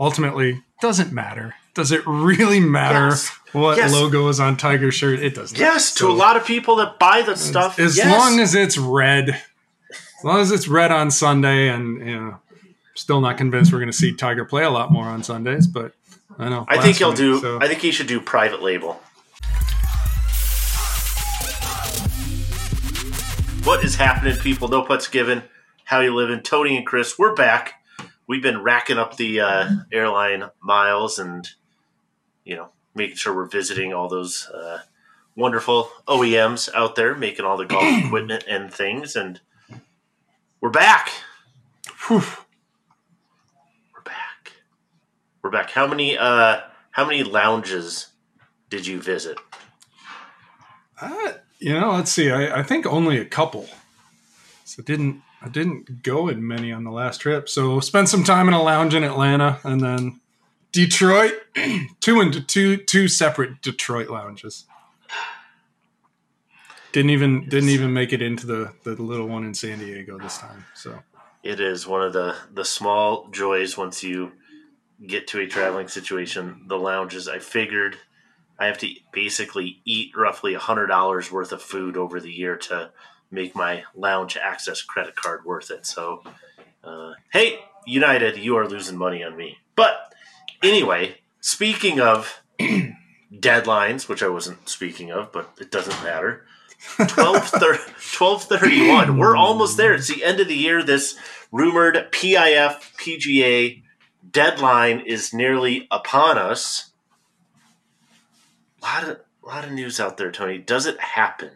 ultimately doesn't matter. Does it really matter Yes. what Yes. logo is on Tiger shirt? It doesn't. Yes, to So, a lot of people that buy the stuff. As yes. long as it's red, as long as it's red on Sunday, and you know, still not convinced we're going to see Tiger play a lot more on Sundays, but I know. I think he'll blasphemy, do. so- I think he should do private label. What is happening, people? No putts given. How you living? Tony and Chris, we're back. We've been racking up the uh, airline miles and you know making sure we're visiting all those uh, wonderful OEMs out there, making all the golf equipment and things, and we're back. Whew. We're back. We're back. How many uh how many lounges did you visit? Uh, you know, let's see. I, I think only a couple. So didn't I didn't go in many on the last trip. So spent some time in a lounge in Atlanta and then Detroit. two and two two separate Detroit lounges. Didn't even didn't even make it into the the little one in San Diego this time. So It is one of the the small joys once you get to a traveling situation. The lounges. I figured I have to basically eat roughly hundred dollars worth of food over the year to make my lounge access credit card worth it. So, uh, hey, United, you are losing money on me. But anyway, speaking of deadlines, which I wasn't speaking of, but it doesn't matter. 1231. We're almost there. It's the end of the year. This rumored PIF PGA deadline is nearly upon us. A lot of, lot of news out there, Tony. Does it happen?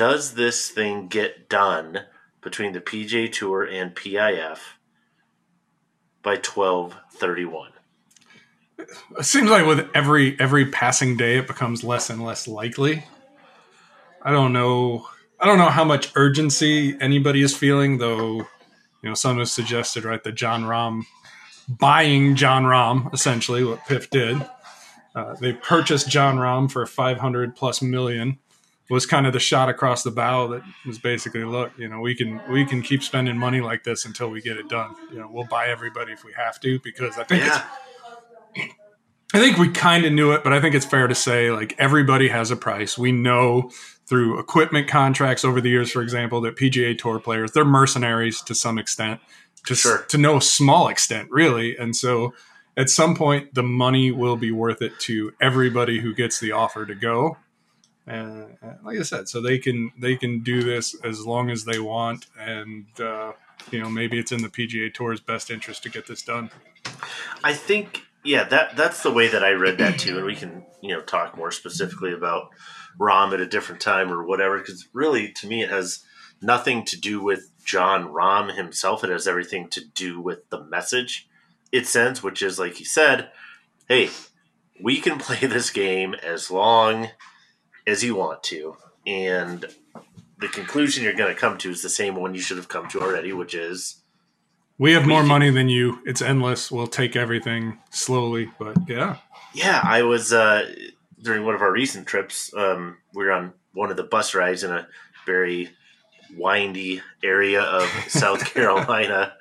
Does this thing get done between the PGA Tour and PIF by 1231? it seems like with every every passing day it becomes less and less likely. I don't know I don't know how much urgency anybody is feeling, though you know, some has suggested right that Jon Rahm buying Jon Rahm essentially what PIF did. Uh, they purchased Jon Rahm for 500 plus million was kind of the shot across the bow that was basically look you know we can we can keep spending money like this until we get it done you know we'll buy everybody if we have to because i think it's I think we kind of knew it, but I think it's fair to say like everybody has a price. We know through equipment contracts over the years, for example, that PGA Tour players they're mercenaries to some extent, to Sure. to no small extent, really. And so, at some point, the money will be worth it to everybody who gets the offer to go. Uh, like I said, so they can they can do this as long as they want, and uh, you know maybe it's in the PGA Tour's best interest to get this done. I think yeah, that that's the way that I read that too, and we can you know talk more specifically about Rahm at a different time or whatever. Because really, to me, it has nothing to do with Jon Rahm himself. It has everything to do with the message it sends, which is like he said, "Hey, we can play this game as long as you want to," and the conclusion you're going to come to is the same one you should have come to already, which is We have We more can- money than you. It's endless. We'll take everything slowly, but yeah. Yeah, I was uh, during one of our recent trips. Um, we were on one of the bus rides in a very windy area of South Carolina,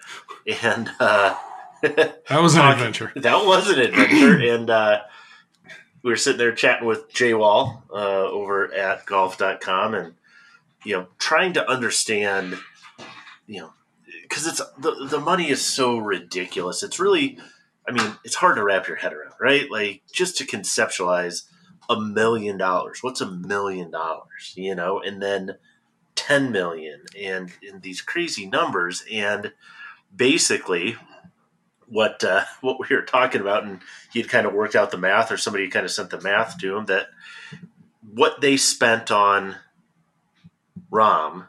and uh, That was an adventure. That was an adventure, and uh, we were sitting there chatting with Jay Wall uh, over at golf.com and you know trying to understand, you know, because it's the the money is so ridiculous. It's really, I mean, it's hard to wrap your head around, right? Like just to conceptualize a million dollars. What's a million dollars? You know, and then ten million, and in these crazy numbers, and basically what uh, what we were talking about, and he had kind of worked out the math, or somebody kind of sent the math to him that what they spent on Rahm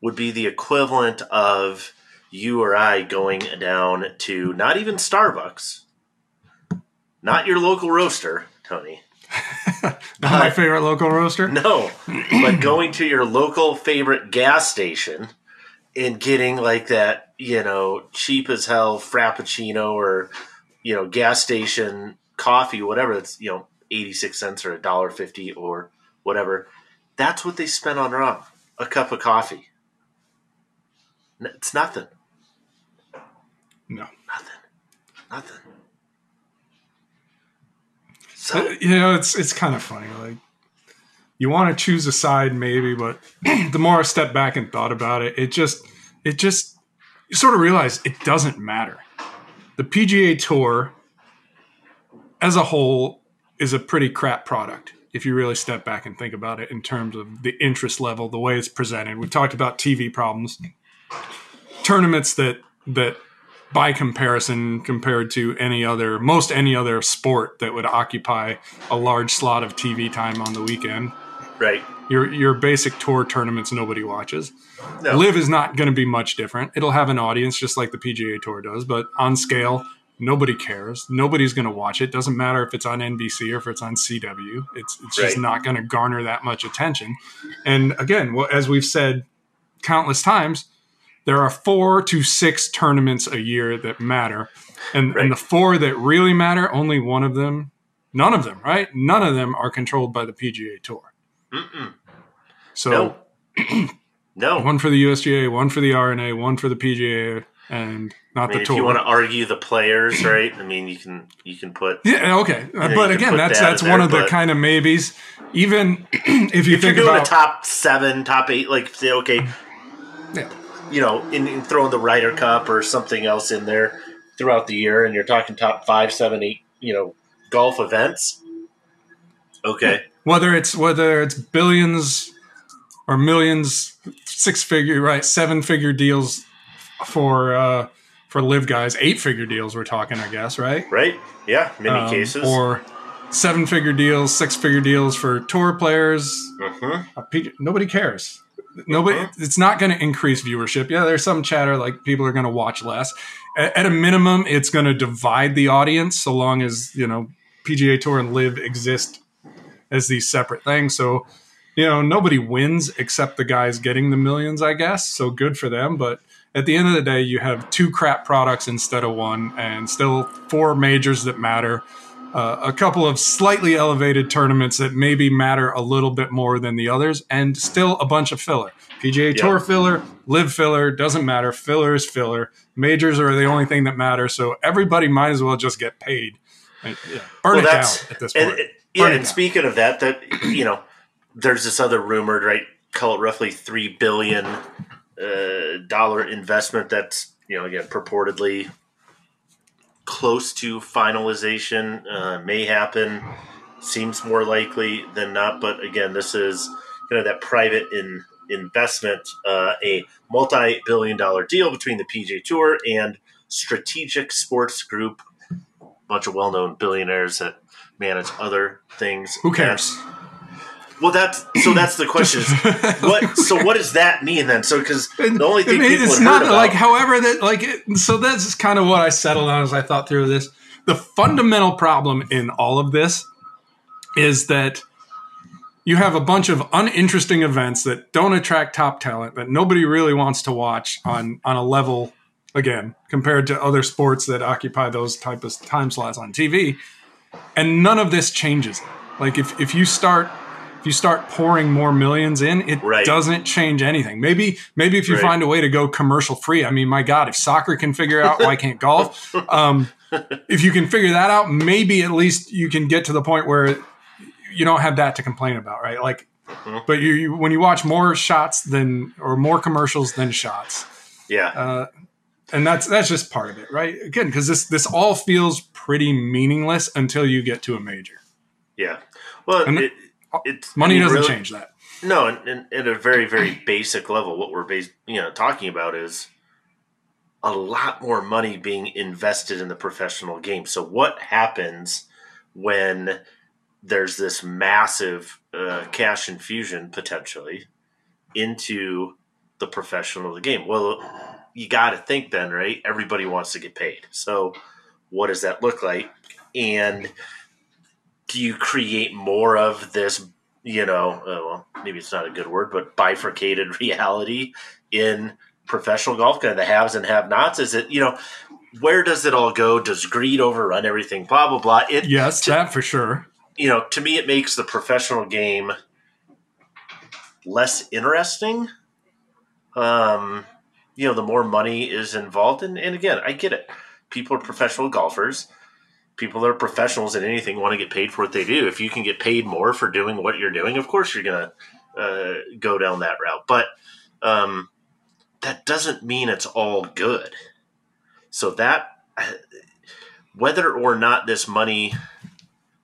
would be the equivalent of you or I going down to not even Starbucks, not your local roaster, Tony. Not my favorite local roaster. No, but going to your local favorite gas station and getting like that, you know, cheap as hell frappuccino or you know, gas station coffee, whatever. That's you know, eighty six cents or a dollar fifty or whatever. That's what they spent on Rahm. A cup of coffee. It's nothing. No. Nothing. Nothing. So you know, it's it's kind of funny. Like you want to choose a side, maybe, but the more I stepped back and thought about it, it just it just you sort of realize it doesn't matter. The PGA Tour as a whole is a pretty crap product if you really step back and think about it in terms of the interest level, the way it's presented. We've talked about TV problems, tournaments that that by comparison compared to any other most any other sport that would occupy a large slot of TV time on the weekend. right. Your your basic tour tournaments nobody watches. No. LIV is not going to be much different. It'll have an audience just like the PGA Tour does, but on scale, nobody cares. Nobody's going to watch it. Doesn't matter if it's on NBC or if it's on CW. It's it's just not going to garner that much attention. And again, well, as we've said countless times, there are four to six tournaments a year that matter, and Right. and the four that really matter, only one of them, none of them, right? None of them are controlled by the PGA Tour. Mm-mm. So No. no. one for the USGA, one for the R&A, one for the PGA, and not I mean, the if tour. If you want to argue the players, right? I mean, you can you can put yeah, okay, Uh, you but again, that's that that's one there, of the kind of maybes. Even if you if think you're doing about a top seven, top eight, like say, okay, Yeah. you know, in, in throwing the Ryder Cup or something else in there throughout the year, and you're talking top five, seven, eight, you know, golf events. Okay, whether it's whether it's billions or millions, six figure, right, seven figure deals for uh, for LIV guys, eight figure deals. We're talking, I guess, right? right? Yeah, many Um, cases. or seven figure deals, six figure deals for tour players. Mhm. Uh, P- nobody cares. Nobody. Mhm. It's not going to increase viewership. Yeah, there's some chatter like people are going to watch less. At, at a minimum, it's going to divide the audience so long as you know PGA Tour and LIV exist as these separate things. So you know nobody wins except the guys getting the millions, I guess. So good for them, but. At the end of the day, you have two crap products instead of one, and still four majors that matter uh, a couple of slightly elevated tournaments that maybe matter a little bit more than the others, and still a bunch of filler. PGA Yeah. Tour filler, LIV filler, doesn't matter. Filler is filler. Majors are the only thing that matter, so everybody might as well just get paid. And, yeah, burn Well, it down at this and point. yeah, Burn and speaking of that, that you know, there's this other rumored, right? Call it roughly three billion uh, dollar investment. That's you know again purportedly close to finalization. Uh, may happen. Seems more likely than not. But again, this is you know that private in investment, uh, a multi-billion dollar deal between the PGA Tour and Strategic Sports Group, a bunch of well-known billionaires that manage other things. Who cares? Well, that's so. That's the question. is, what? So, what does that mean then? So, because the only thing I mean, people it's not about, like however that like it, so that's kind of what i settled on as i thought through this the fundamental problem in all of this is that you have a bunch of uninteresting events that don't attract top talent that nobody really wants to watch on on a level again compared to other sports that occupy those type of time slots on tv and none of this changes like if, if you start if you start pouring more millions in it Right. doesn't change anything maybe maybe if you Right. find a way to go commercial free i mean my god if soccer can figure out why can't golf um, if you can figure that out maybe at least you can get to the point where you don't have that to complain about right like Mhm. but you, you when you watch more shots than or more commercials than shots yeah, uh, and that's that's just part of it, right? Again, because this this all feels pretty meaningless until you get to a major. yeah. Well, and it, it's Money doesn't really- change that. No, and, and at a very, very basic level, what we're bas- you know talking about is a lot more money being invested in the professional game. So, what happens when there's this massive uh, cash infusion potentially into the professional of the game? Well, you got to think then, right? Everybody wants to get paid. So, what does that look like? And do you create more of this you know, uh, well, maybe it's not a good word, but bifurcated reality in professional golf, kind of the haves and have nots? Is it, you know, where does it all go? Does greed overrun everything? Blah, blah, blah. It, Yes, that for sure. you know, to me, it makes the professional game less interesting. Um, you know, the more money is involved. And, and again, I get it. people are professional golfers. People that are professionals in anything want to get paid for what they do. If you can get paid more for doing what you're doing, of course you're going to uh, go down that route. But um, that doesn't mean it's all good. So that whether or not this money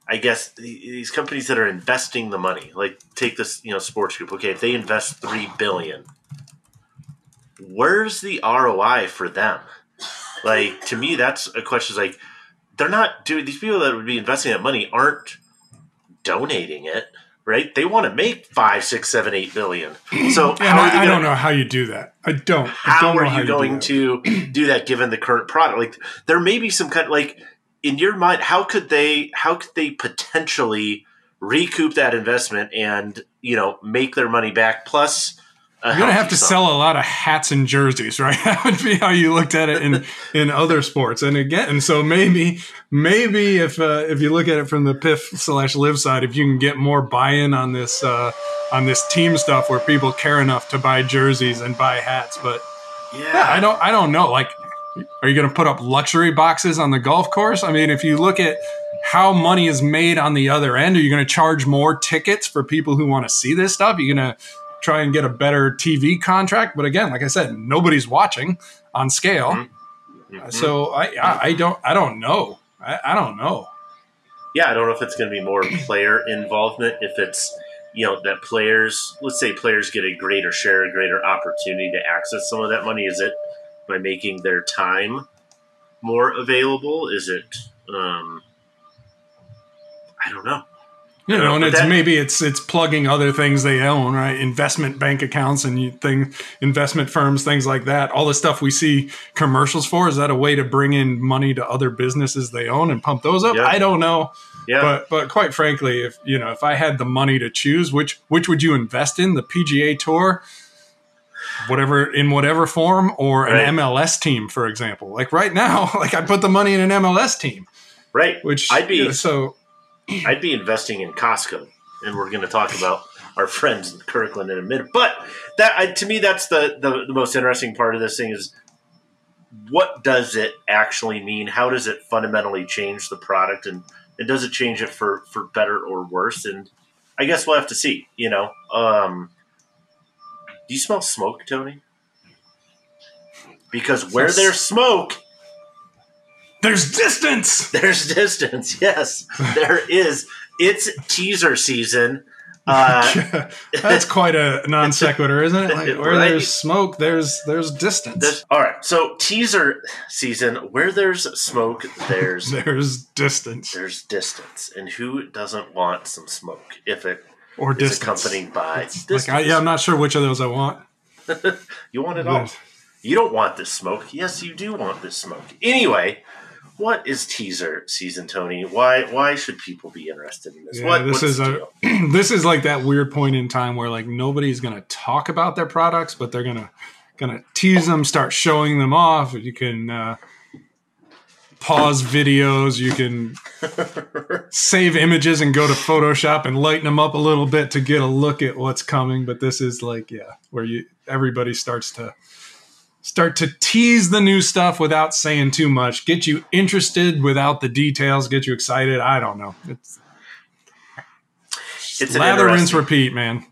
I guess these companies that are investing the money, like take this, you know, sports group. Okay, if they invest three billion, where's the ROI for them? Like to me, that's a question. Like they're not doing these people that would be investing that money aren't donating it, right? They want to make five, six, seven, eight billion. So yeah, I, gonna, I, don't know how you do that. I don't. How I don't are you, you going to do that given the current product? Like there may be some kind of like in your mind, how could they how could they potentially recoup that investment and you know make their money back plus you're gonna have to sum. sell a lot of hats and jerseys, right? that would be how you looked at it in in other sports. And again, and so maybe maybe if uh, if you look at it from the PIF slash LIV side, if you can get more buy in on this uh, on this team stuff where people care enough to buy jerseys and buy hats, but yeah, yeah I don't I don't know. Like are you going to put up luxury boxes on the golf course? I mean, if you look at how money is made on the other end, are you going to charge more tickets for people who want to see this stuff? Are you going to try and get a better TV contract? But again, like I said, nobody's watching on scale. Mm-hmm. mm-hmm. So I, I, I, don't, I don't know. I, I don't know. Yeah, I don't know if it's going to be more player involvement. If it's you know that players, let's say players get a greater share, a greater opportunity to access some of that money. Is it by making their time more available? Is it? Um, I don't know. You know, and it's that, maybe it's it's plugging other things they own, right? Investment bank accounts and you thing, investment firms, things like that. All the stuff we see commercials for is that a way to bring in money to other businesses they own and pump those up? Yeah. I don't know. Yeah. But but quite frankly, if you know, if I had the money to choose, which which would you invest in? The PGA Tour, whatever in whatever form or right. an MLS team, for example. Like right now, like I put the money in an MLS team. Right. Which I'd be you know, so I'd be investing in Costco. And we're going to talk about our friends in Kirkland in a minute. But that I, to me that's the, the the most interesting part of this thing is what does it actually mean? How does it fundamentally change the product and, and does it change it for for better or worse? And I guess we'll have to see, you know. Um, do you smell smoke, Tony? Because where there's smoke, there's distance. There's distance. Yes, there is. It's teaser season. Uh, That's quite a non sequitur, isn't it? Like, where right? there's smoke, there's there's distance. There's, all right, so teaser season. Where there's smoke, there's there's distance. There's distance, and who doesn't want some smoke if it or distance. accompanied by like I, yeah, I'm not sure which of those I want. you want it all. You don't want this smoke. Yes, you do want this smoke. Anyway, what is teaser season, Tony? Why why should people be interested in this? Yeah, what, this is a this is like that weird point in time where like nobody's gonna talk about their products, but they're gonna gonna tease them, start showing them off. You can uh, pause videos. You can save images and go to Photoshop and lighten them up a little bit to get a look at what's coming. But this is like, yeah, where you everybody starts to start to tease the new stuff without saying too much, get you interested without the details, get you excited. I don't know. It's it's lather, rinse, repeat, man.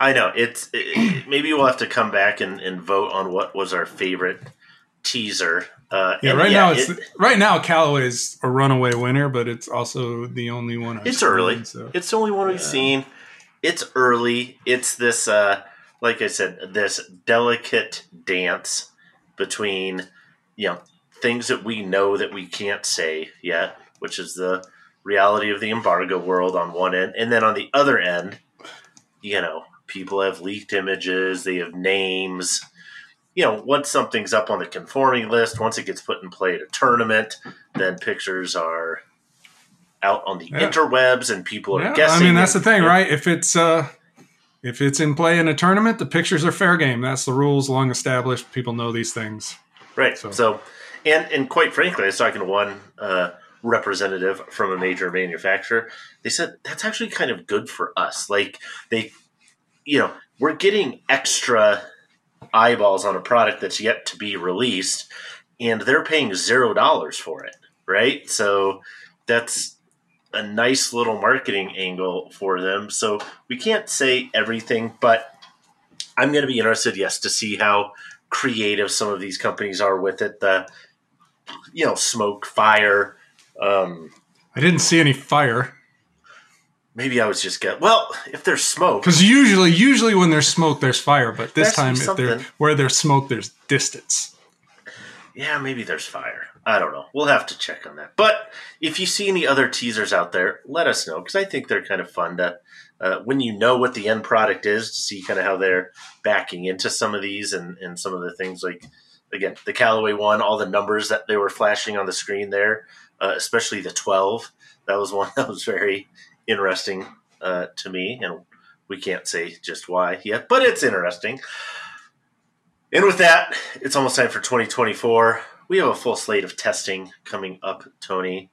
I know it's it, maybe we'll have to come back and, and vote on what was our favorite teaser uh, yeah, right yeah, now it's it, right now Callaway's a runaway winner, but it's also the only one. I've it's seen, early. So. It's the only one we've seen. It's early. It's this, uh, like I said, this delicate dance between you know things that we know that we can't say yet, which is the reality of the embargo world on one end, and then on the other end, you know, people have leaked images, they have names you know, once something's up on the conforming list, once it gets put in play at a tournament, then pictures are out on the yeah. interwebs and people are yeah, guessing. I mean, that's the thing, right? If it's uh, if it's in play in a tournament, the pictures are fair game. That's the rules, long established. People know these things, right? So, so and and quite frankly, I was talking to one uh, representative from a major manufacturer. They said that's actually kind of good for us. Like they, you know, we're getting extra eyeballs on a product that's yet to be released and they're paying zero dollars for it, right? So that's a nice little marketing angle for them. So we can't say everything, but I'm going to be interested, yes, to see how creative some of these companies are with it. The you know smoke, fire. Um, I didn't see any fire maybe I was just get well. If there's smoke, because usually, usually when there's smoke, there's fire. But this time, if there where there's smoke, there's distance. Yeah, maybe there's fire. I don't know. We'll have to check on that. But if you see any other teasers out there, let us know because I think they're kind of fun to. Uh, when you know what the end product is, to see kind of how they're backing into some of these and, and some of the things like, again, the Callaway one, all the numbers that they were flashing on the screen there, uh, especially the 12. That was one that was very interesting uh, to me. And we can't say just why yet, but it's interesting. And with that, it's almost time for 2024. We have a full slate of testing coming up, Tony.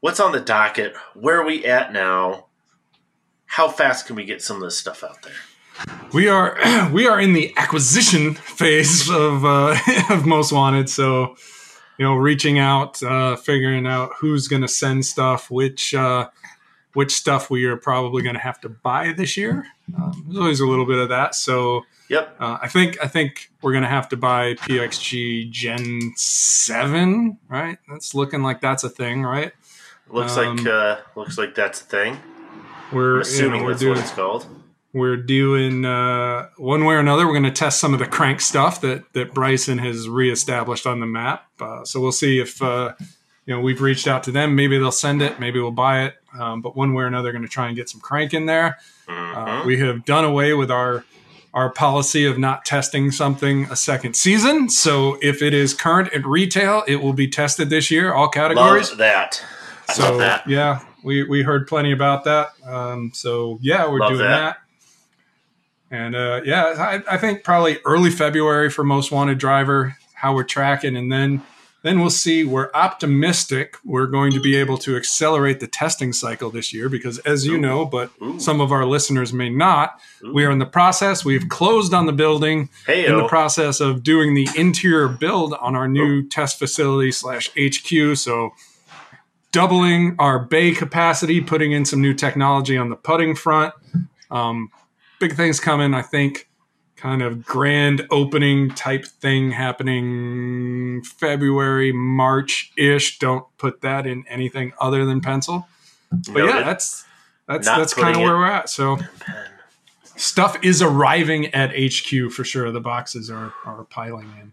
What's on the docket? Where are we at now? How fast can we get some of this stuff out there? We are we are in the acquisition phase of uh, of Most Wanted. So, you know, reaching out, uh, figuring out who's going to send stuff, which uh, which stuff we are probably going to have to buy this year. Um, there's always a little bit of that. So, Yep. uh, I think I think we're going to have to buy PXG Gen Seven. Right? That's looking like that's a thing, right? Looks Um, like uh, looks like that's a thing. We're I'm assuming you know, we're that's doing what it's called. we're doing uh, one way or another. We're going to test some of the Krank stuff that that Bryson has reestablished on the map. Uh, so we'll see if uh, you know we've reached out to them. Maybe they'll send it. Maybe we'll buy it. Um, but one way or another, going to try and get some Krank in there. Uh, Mhm. we have done away with our our policy of not testing something a second season. So if it is current at retail, it will be tested this year, all categories. Love that. I So that. yeah, we we heard plenty about that. Um, so yeah, we're Love doing that. that. And uh, yeah, I, I think probably early February for most wanted driver. How we're tracking, and then then we'll see. We're optimistic we're going to be able to accelerate the testing cycle this year because, as you know, but Ooh. some of our listeners may not. Ooh. We are in the process. We've closed on the building Hey, in the process of doing the interior build on our new test facility slash HQ. So doubling our bay capacity, putting in some new technology on the putting front. Um, big things coming, I think. Kind of grand opening type thing happening February, March ish. Don't put that in anything other than pencil. But yeah, that's that's that's kind of where we're at. So stuff is arriving at HQ for sure. The boxes are are piling in.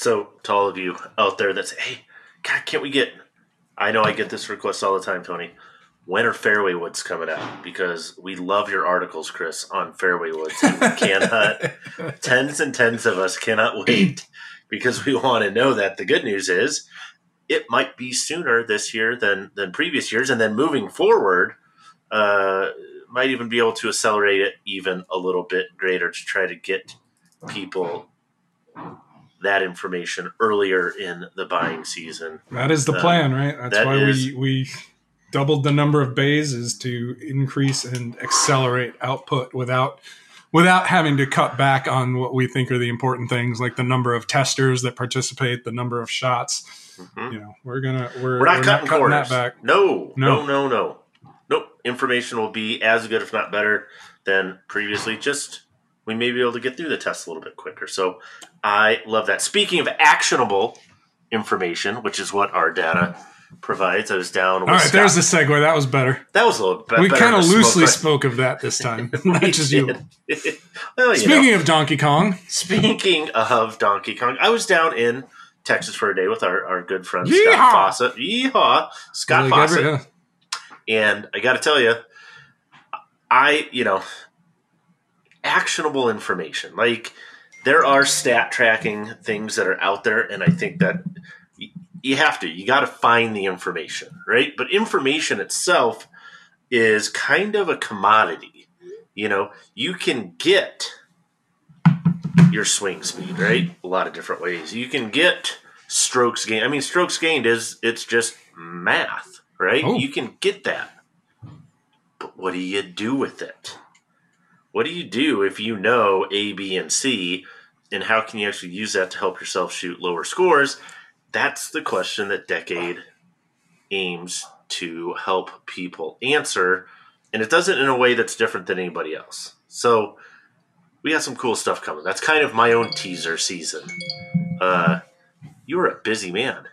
So, to all of you out there that say, hey, God, can't we get. I know I get this request all the time, Tony. When are fairway woods coming out? Because we love your articles, Chris, on fairway woods. Cannot, tens and tens of us cannot wait because we want to know that. The good news is it might be sooner this year than, than previous years. And then moving forward, uh, might even be able to accelerate it even a little bit greater to try to get people that information earlier in the buying season. That is the Uh, plan, right? That's that why is- we we doubled the number of bays is to increase and accelerate output without without having to cut back on what we think are the important things like the number of testers that participate, the number of shots. Mhm. You know, we're gonna we're, We're not cutting corners. that back. No, no, No. no, no, Nope. Information will be as good, if not better, than previously. Just we may be able to get through the test a little bit quicker. So I love that. Speaking of actionable information, which is what our data provides, I was down. All right, Scott. there's the segue. That was better. that was a little bit. we kind of loosely spoke of that this time, not just you. well, you Speaking know, of Donkey Kong, speaking of Donkey Kong, I was down in Texas for a day with our, our good friend Yeehaw! Scott Fawcett. Yeehaw, Scott like Fawcett. every- uh, And I got to tell you, I, you know, actionable information. Like there are stat tracking things that are out there, and I think that you have to, you got to find the information, right? But information itself is kind of a commodity. You know, you can get your swing speed, right? A lot of different ways. You can get strokes gained. I mean, strokes gained is it's just math, right? Oh. You can get that. But what do you do with it? What do you do if you know A, B, and C and how can you actually use that to help yourself shoot lower scores? That's the question that Decade aims to help people answer, and it does it in a way that's different than anybody else. So we got some cool stuff coming. That's kind of my own teaser season. Uh, you are a busy man.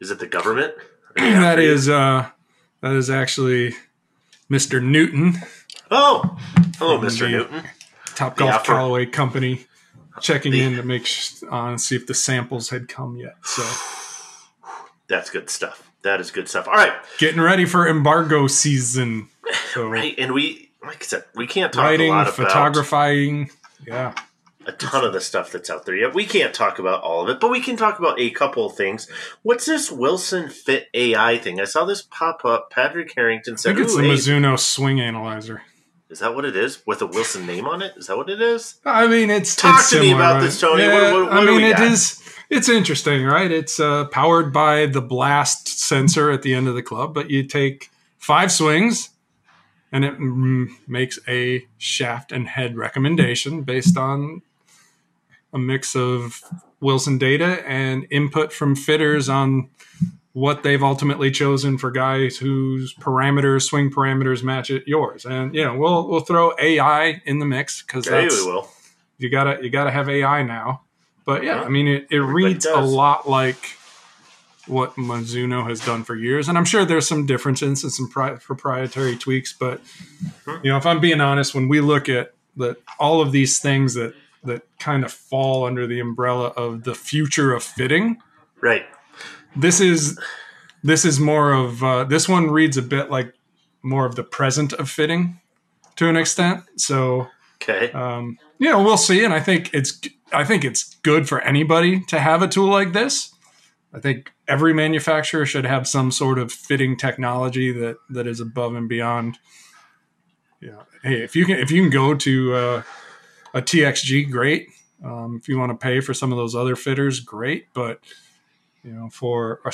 Is it the government? that is uh, that is actually Mr. Newton. Oh, hello, Mr. Newton. Top Golf Callaway Company checking the, in to make uh, see if the samples had come yet. So that's good stuff. That is good stuff. All right, getting ready for embargo season. So, right, and we, like I said, we can't talk writing, a lot about photographing. Yeah, a ton of the stuff that's out there yet. We can't talk about all of it, but we can talk about a couple of things. What's this Wilson Fit AI thing? I saw this pop up. Patrick Harrington said, I think it's the Mizuno Swing Analyzer. Is that what it is with a Wilson name on it? Is that what it is? I mean, it's talk it's to similar, me about right? this, Tony. Yeah, what, what, what I mean, it got? is. It's interesting, right? It's uh, powered by the blast sensor at the end of the club, but you take five swings, and it mm, makes a shaft and head recommendation based on a mix of Wilson data and input from fitters on what they've ultimately chosen for guys whose parameters, swing parameters match it yours. And you know, we'll we'll throw AI in the mix because Okay, that's will. you gotta you gotta have AI now. But yeah. I mean it, it Everybody reads a lot like what Mizuno has done for years, and I'm sure there's some differences and some pri- proprietary tweaks. But Hmm. you know, if I'm being honest, when we look at that, all of these things that that kind of fall under the umbrella of the future of fitting, Right. This is this is more of uh, this one reads a bit like more of the present of fitting to an extent. So Okay. um, you know we'll see, and I think it's I think it's good for anybody to have a tool like this. I think every manufacturer should have some sort of fitting technology that that is above and beyond. Yeah, hey, if you can if you can go to uh, a TXG, great. Um, if you want to pay for some of those other fitters, great. But you know, for a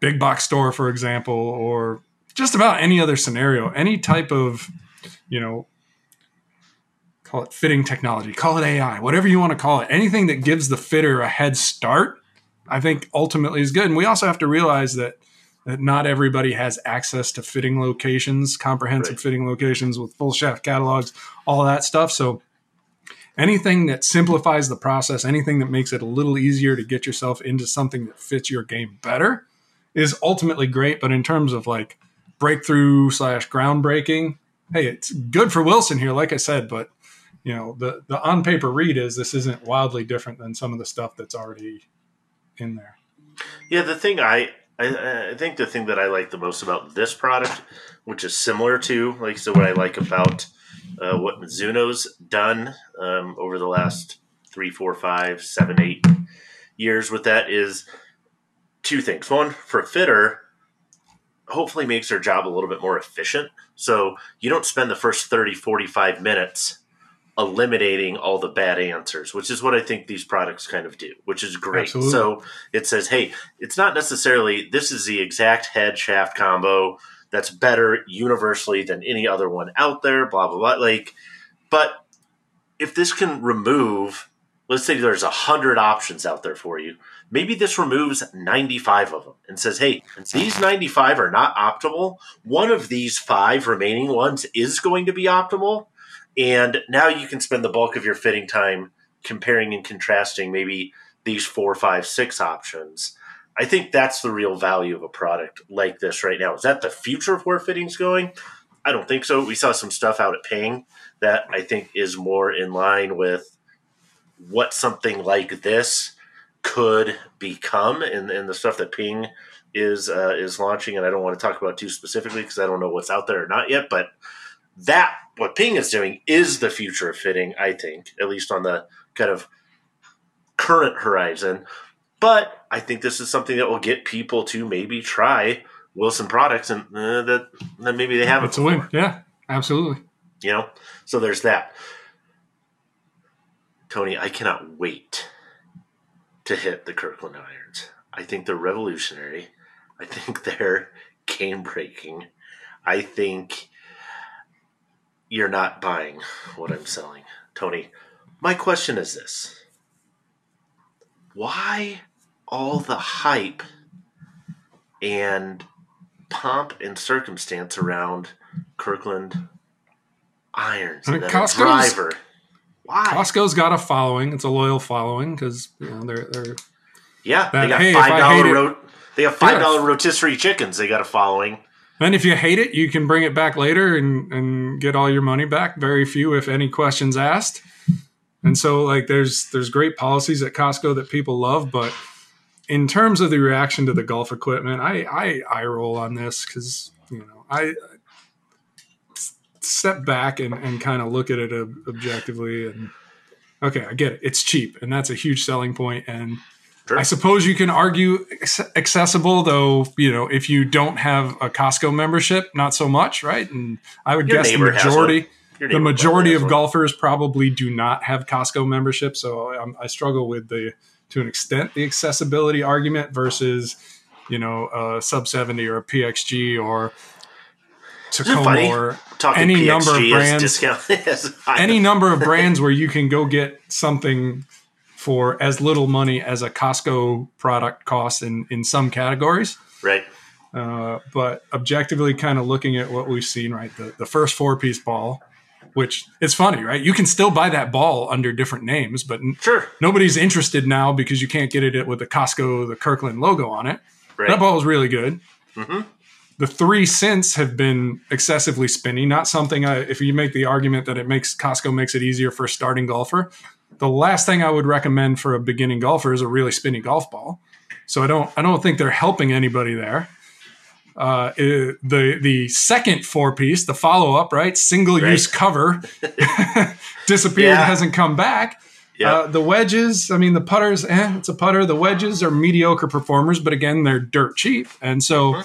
big box store, for example, or just about any other scenario, any type of you know call it fitting technology, call it AI, whatever you want to call it, anything that gives the fitter a head start, I think ultimately is good. And we also have to realize that that not everybody has access to fitting locations, comprehensive Right. fitting locations with full shaft catalogs, all that stuff. So anything that simplifies the process, anything that makes it a little easier to get yourself into something that fits your game better is ultimately great. But in terms of like breakthrough slash groundbreaking, hey, it's good for Wilson here, like I said, but you know, the the on paper read is this isn't wildly different than some of the stuff that's already in there. Yeah, the thing I, I I think the thing that I like the most about this product, which is similar to like so what I like about uh, what Mizuno's done um, over the last three, four, five, seven, eight years with that is two things. One, for a fitter, hopefully makes their job a little bit more efficient. So you don't spend the first 30, 45 minutes eliminating all the bad answers, which is what I think these products kind of do, which is great. Absolutely. So it says, hey, it's not necessarily this is the exact head shaft combo that's better universally than any other one out there, blah blah blah. Like, but if this can remove, let's say there's a hundred options out there for you, maybe this removes 95 of them and says, hey, these 95 are not optimal. One of these five remaining ones is going to be optimal. And now you can spend the bulk of your fitting time comparing and contrasting maybe these four, five, six options. I think that's the real value of a product like this right now. Is that the future of where fitting's going? I don't think so. We saw some stuff out at Ping that I think is more in line with what something like this could become and, and the stuff that Ping is uh, is launching. And I don't want to talk about too specifically because I don't know what's out there or not yet. But that what Ping is doing is the future of fitting. I think at least on the kind of current horizon. But I think this is something that will get people to maybe try Wilson products, and uh, that then maybe they haven't. It's a win. Yeah, absolutely. You know, so there's that. Tony, I cannot wait to hit the Kirkland irons. I think they're revolutionary. I think they're game breaking. I think you're not buying what I'm selling. Tony, my question is this why all the hype and pomp and circumstance around Kirkland irons I mean, Costco's, driver. Why? Costco's got a following. It's a loyal following because you know they're they're yeah, that, they got hey, five dollar ro- they have five dollar rotisserie chickens. They got a following. And if you hate it, you can bring it back later and, and get all your money back. Very few, if any, questions asked. And so, like, there's there's great policies at Costco that people love, but in terms of the reaction to the golf equipment, I I, I roll on this because you know I step back and, and kind of look at it ob- objectively and okay, I get it. It's cheap, and that's a huge selling point. And Sure. I suppose you can argue accessible, though. You know, if you don't have a Costco membership, not so much, right? And I would Your guess the majority, the majority of golfers probably do not have Costco membership. So I, I struggle with the, to an extent, the accessibility argument versus, you know, a sub seventy or a PXG or Takomo or talking any PXG number of brands- discount any number of brands where you can go get something for as little money as a Costco product costs in, in some categories. right. Uh, but objectively, kind of looking at what we've seen, right? The, the first four piece ball, which it's funny, right? You can still buy that ball under different names, but Sure. nobody's interested now because you can't get it with the Costco, the Kirkland logo on it. Right. That ball is really good. Mhm. The three cents have been excessively spinny. Not something I, if you make the argument that it makes Costco makes it easier for a starting golfer. The last thing I would recommend for a beginning golfer is a really spinny golf ball. So I don't, I don't think they're helping anybody there. Uh, the the second four piece, the follow up, right, single use cover, disappeared, Yeah. hasn't come back. Yeah. Uh, the wedges, I mean, the putters, eh, it's a putter. The wedges are mediocre performers, but again, they're dirt cheap. And so,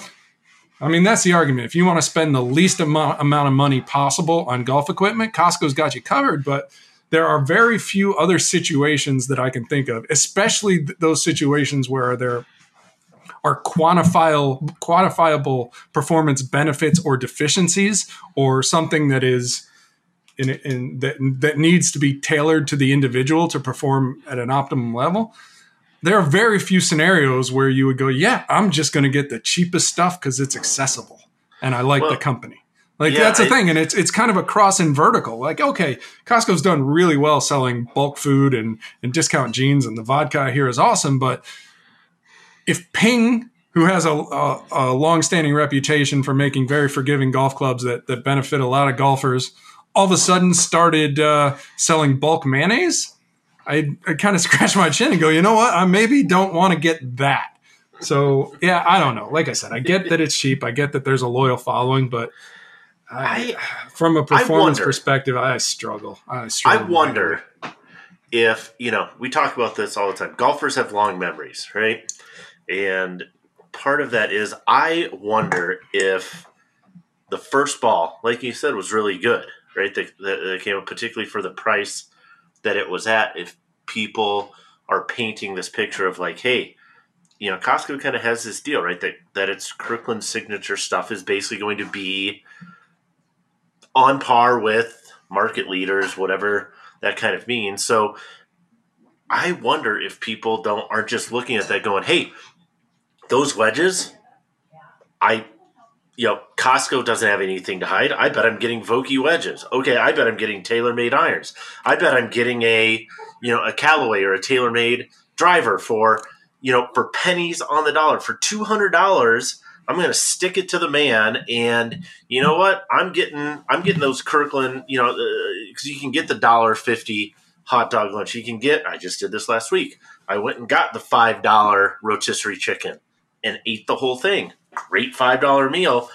I mean, that's the argument. If you want to spend the least amount, amount of money possible on golf equipment, Costco's got you covered. But there are very few other situations that I can think of, especially th- those situations where there are quantifiable, quantifiable performance benefits or deficiencies, or something that is in, in that that needs to be tailored to the individual to perform at an optimum level. There are very few scenarios where you would go, "Yeah, I'm just going to get the cheapest stuff because it's accessible and I like Well, the company." Like yeah, that's the I- thing, and it's it's kind of a cross and vertical. Like, okay, Costco's done really well selling bulk food and and discount jeans, and the vodka here is awesome. But if Ping, who has a, a, a long-standing reputation for making very forgiving golf clubs that that benefit a lot of golfers, all of a sudden started uh, selling bulk mayonnaise, I I kind of scratch my chin and go, you know what? I maybe don't want to get that. So yeah, I don't know. Like I said, I get that it's cheap. I get that there's a loyal following, but I, from a performance wonder- perspective, I struggle. I I wonder if, you know, we talk about this all the time. Golfers have long memories, right? And part of that is I wonder if the first ball, like you said, was really good, right? That, came up particularly for the price that it was at. If people are painting this picture of like, hey, you know, Costco kind of has this deal, right? That that its Kirkland signature stuff is basically going to be on par with market leaders, whatever that kind of means. So I wonder if people don't aren't just looking at that going, "Hey, those wedges, I you know, Costco doesn't have anything to hide. I bet I'm getting Vokey wedges. Okay, I bet I'm getting TaylorMade irons. I bet I'm getting a, you know, a Callaway or a TaylorMade driver for, you know, for pennies on the dollar. For $200, I'm going to stick it to the man and you know what? I'm getting I'm getting those Kirkland, you know, uh, cuz you can get the dollar 50 hot dog lunch. You can get I just did this last week. I went and got the $5 rotisserie chicken and ate the whole thing. Great $5 meal.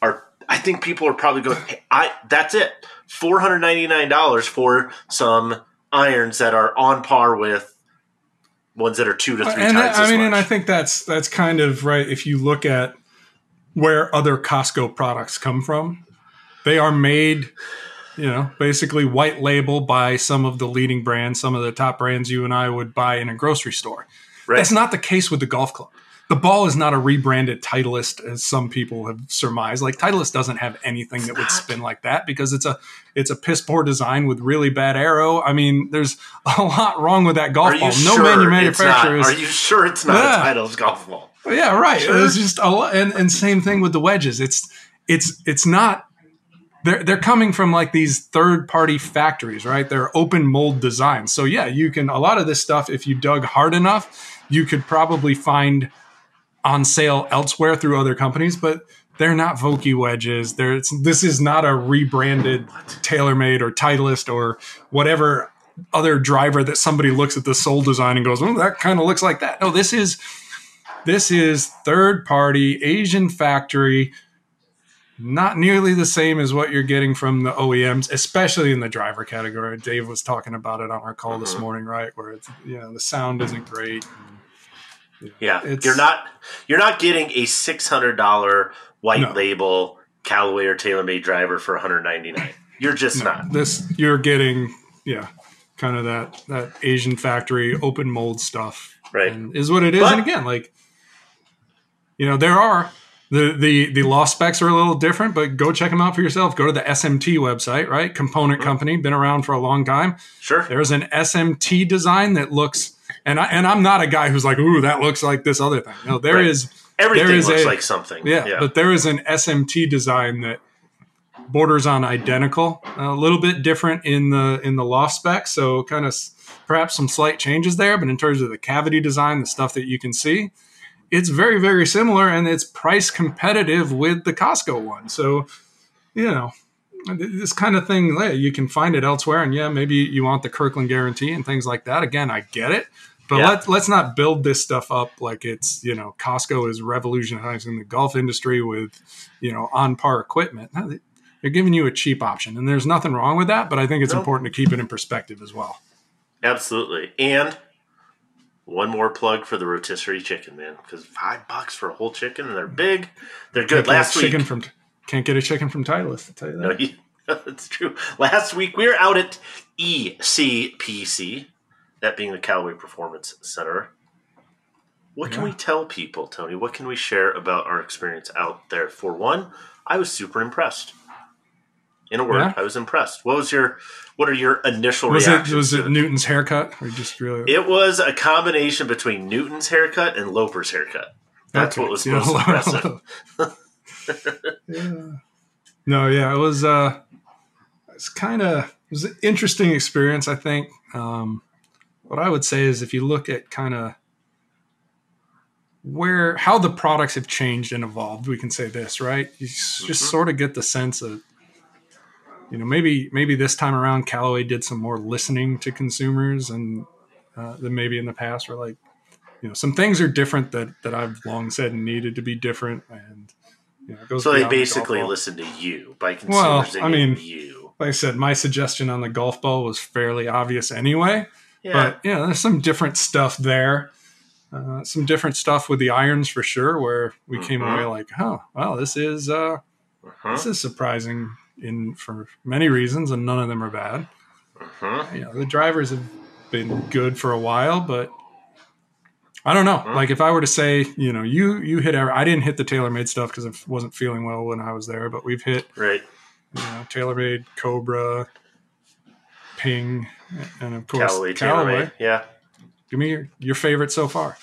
Are I think people are probably going, hey, I that's it. $499 for some irons that are on par with ones that are two to three and times I as mean, much. and I think that's that's kind of right. If you look at where other Costco products come from, they are made, you know, basically white label by some of the leading brands, some of the top brands you and I would buy in a grocery store. Right. That's not the case with the golf club. The ball is not a rebranded Titleist as some people have surmised. Like Titleist doesn't have anything It's that would spin like that because it's a it's a piss poor design with really bad aero. I mean, there's a lot wrong with that golf Are ball. sure no manu- it's manufacturer not- is Are you sure it's not Yeah. a Titleist golf ball? yeah, right. Sure. It's just a lot, and, and same thing with the wedges. It's it's it's not. They're they're coming from like these third party factories, right? They're open mold designs. So yeah, you can a lot of this stuff. If you dug hard enough, you could probably find on sale elsewhere through other companies, but they're not Vokey wedges. They're, it's, this is not a rebranded TaylorMade or Titleist or whatever other driver that somebody looks at the sole design and goes, "Oh, that kind of looks like that." No, this is this is third party Asian factory. Not nearly the same as what you're getting from the OEMs, especially in the driver category. Dave was talking about it on our call this Mhm. morning, right? Where it's you know the sound isn't great. Yeah, It's- you're not you're not getting a six hundred dollar white No. label Callaway or TaylorMade driver for one hundred ninety nine. You're just No, not. this you're getting yeah kind of that that asian factory open mold stuff Right. is what it is But- and again like you know there are the the the law specs are a little different but go check them out for yourself go to the smt website right component Mhm. company been around for a long time Sure. there's an smt design that looks and I, and I'm not a guy who's like, ooh, that looks like this other thing. No, there Right. is Everything there is looks a- like something. yeah, Yeah. but there is an SMT design that borders on identical, a little bit different in the in the loft spec, so kind of perhaps some slight changes there. But in terms of the cavity design, the stuff that you can see, it's very very similar, and it's price competitive with the Costco one. So you know. This kind of thing, you can find it elsewhere, and yeah, maybe you want the Kirkland guarantee and things like that. Again, I get it, but Yeah. let's let's not build this stuff up like it's you know Costco is revolutionizing the golf industry with you know on par equipment. No, they- They're giving you a cheap option, and there's nothing wrong with that. But I think it's No. important to keep it in perspective as well. Absolutely. And one more plug for the rotisserie chicken, man. Because five bucks for a whole chicken, and they're big. They're good. Can't Last week, chicken from can't get a chicken from Titleist. I'll tell you that. No, you- that's true. Last week we were out at ECPC, that being the Callaway Performance Center. What can we tell people, Tony? What can we share about our experience out there? For one, I was super impressed. In a word, Yeah. I was impressed. What was your what are your initial was it reactions? was it Newton's haircut or just really? It was a combination between Newton's haircut and Loper's haircut. That's Okay, what was yeah, most impressive. yeah. No, yeah, it was. uh It's kind of it was an interesting experience. I think. Um, what I would say is, if you look at kind of where how the products have changed and evolved, we can say this, right? You s- just sort of get the sense of, you know, maybe maybe this time around, Callaway did some more listening to consumers and uh, than maybe in the past. Where like, you know, some things are different that that I've long said needed to be different, and you know, it goes So they the basically ball. listen to you by Well, consumers. they I mean- you. Like I said, my suggestion on the golf ball was fairly obvious anyway. Yeah, But yeah, there's some different stuff there. Uh, some different stuff with the irons for sure, where we came Mhm. away like, huh, well, this is uh, uh-huh, this is surprising in for many reasons, and none of them are bad. uh-huh. You know, the drivers have been good for a while, but I don't know. Mhm. Like if I were to say, you know, you you hit, every, I didn't hit the TaylorMade stuff because I wasn't feeling well when I was there, but we've hit right. you know, TaylorMade, Cobra, Ping, and of course Callaway, Callaway. Yeah, Give me your, your favorite so far.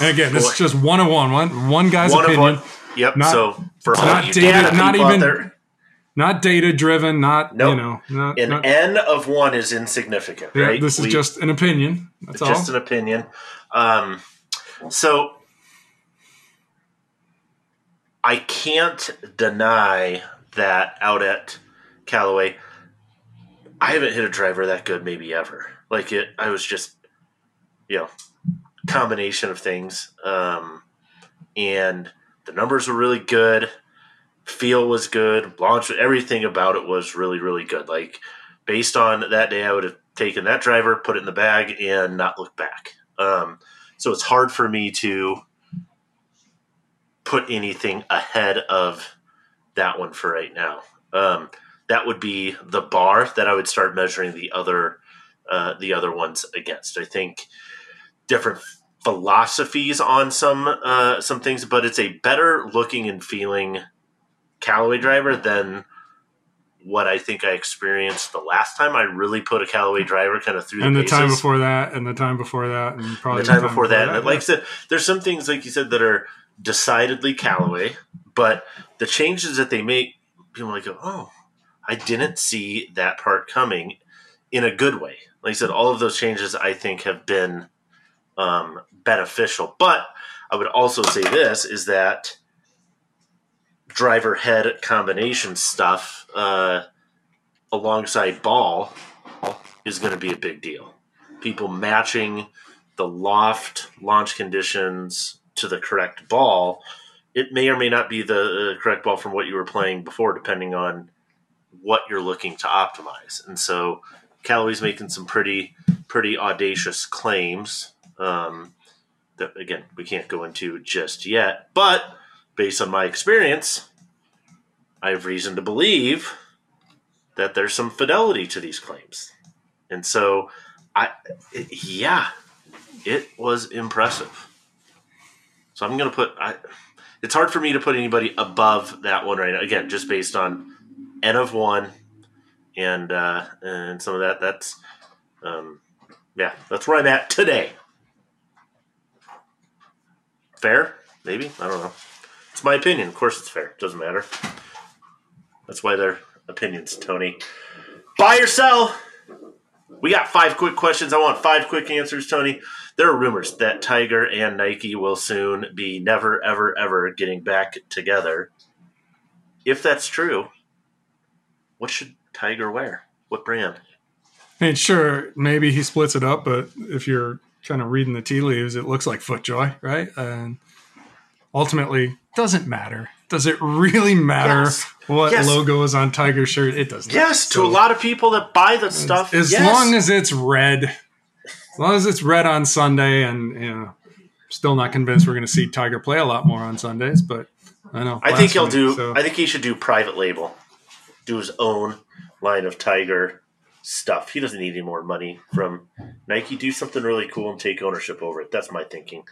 And again, this Boy. is just one on one, one one guy's one opinion, of one. Yep. Not- so for all not data not even- not data driven, not Nope. you know, not, an not- N of one is insignificant. yeah, right? this is We- just an opinion. That's all. just an opinion. Um, so I can't deny that out at Callaway, I haven't hit a driver that good maybe ever. Like it, I was just, you know, combination of things, um, and the numbers were really good. Feel was good. Launch, everything about it was really, really good. Like based on that day, I would have taken that driver, put it in the bag, and not look back. Um, so it's hard for me to put anything ahead of that one for right now. Um, that would be the bar that I would start measuring the other uh, the other ones against. I think different philosophies on some uh, some things, but it's a better looking and feeling Callaway driver than what I think I experienced the last time I really put a Callaway driver kind of through and the, the time before that, and the time before that, and probably the time before that. And like said, there's some things like you said that are decidedly Callaway, but the changes that they make, people like go, oh, I didn't see that part coming in a good way. Like I said, all of those changes I think have been um, beneficial. But I would also say this is that driver head combination stuff uh, alongside ball is going to be a big deal. People matching the loft launch conditions to the correct ball. It may or may not be the uh, correct ball from what you were playing before, depending on what you're looking to optimize. And so, Callaway's making some pretty pretty audacious claims um, that again we can't go into just yet. But based on my experience, I have reason to believe that there's some fidelity to these claims. And so, I it- yeah, it was impressive. So I'm going to put. I, it's hard for me to put anybody above that one right now. Again, just based on n of one, and uh, and some of that. That's um, yeah, that's where I'm at today. Fair, maybe I don't know. It's my opinion. Of course, it's fair. Doesn't matter. That's why they're opinions, Tony. Buy or sell? We got five quick questions. I want five quick answers, Tony. There are rumors that Tiger and Nike will soon be never, ever, ever getting back together. If that's true, what should Tiger wear? What brand? I mean, sure, maybe he splits it up, but if you're kind of reading the tea leaves, it looks like FootJoy, right? And ultimately, doesn't matter. Does it really matter Yes. what Yes. logo is on Tiger's shirt? It doesn't. Yes, to a lot of people that buy the stuff. As yes. long as it's red, as long as it's red on Sunday, and you know, still not convinced we're going to see Tiger play a lot more on Sundays, but I know. I think he'll blasphemy, do. so- I think he should do private label, do his own line of Tiger stuff. He doesn't need any more money from Nike. Do something really cool and take ownership over it. That's my thinking.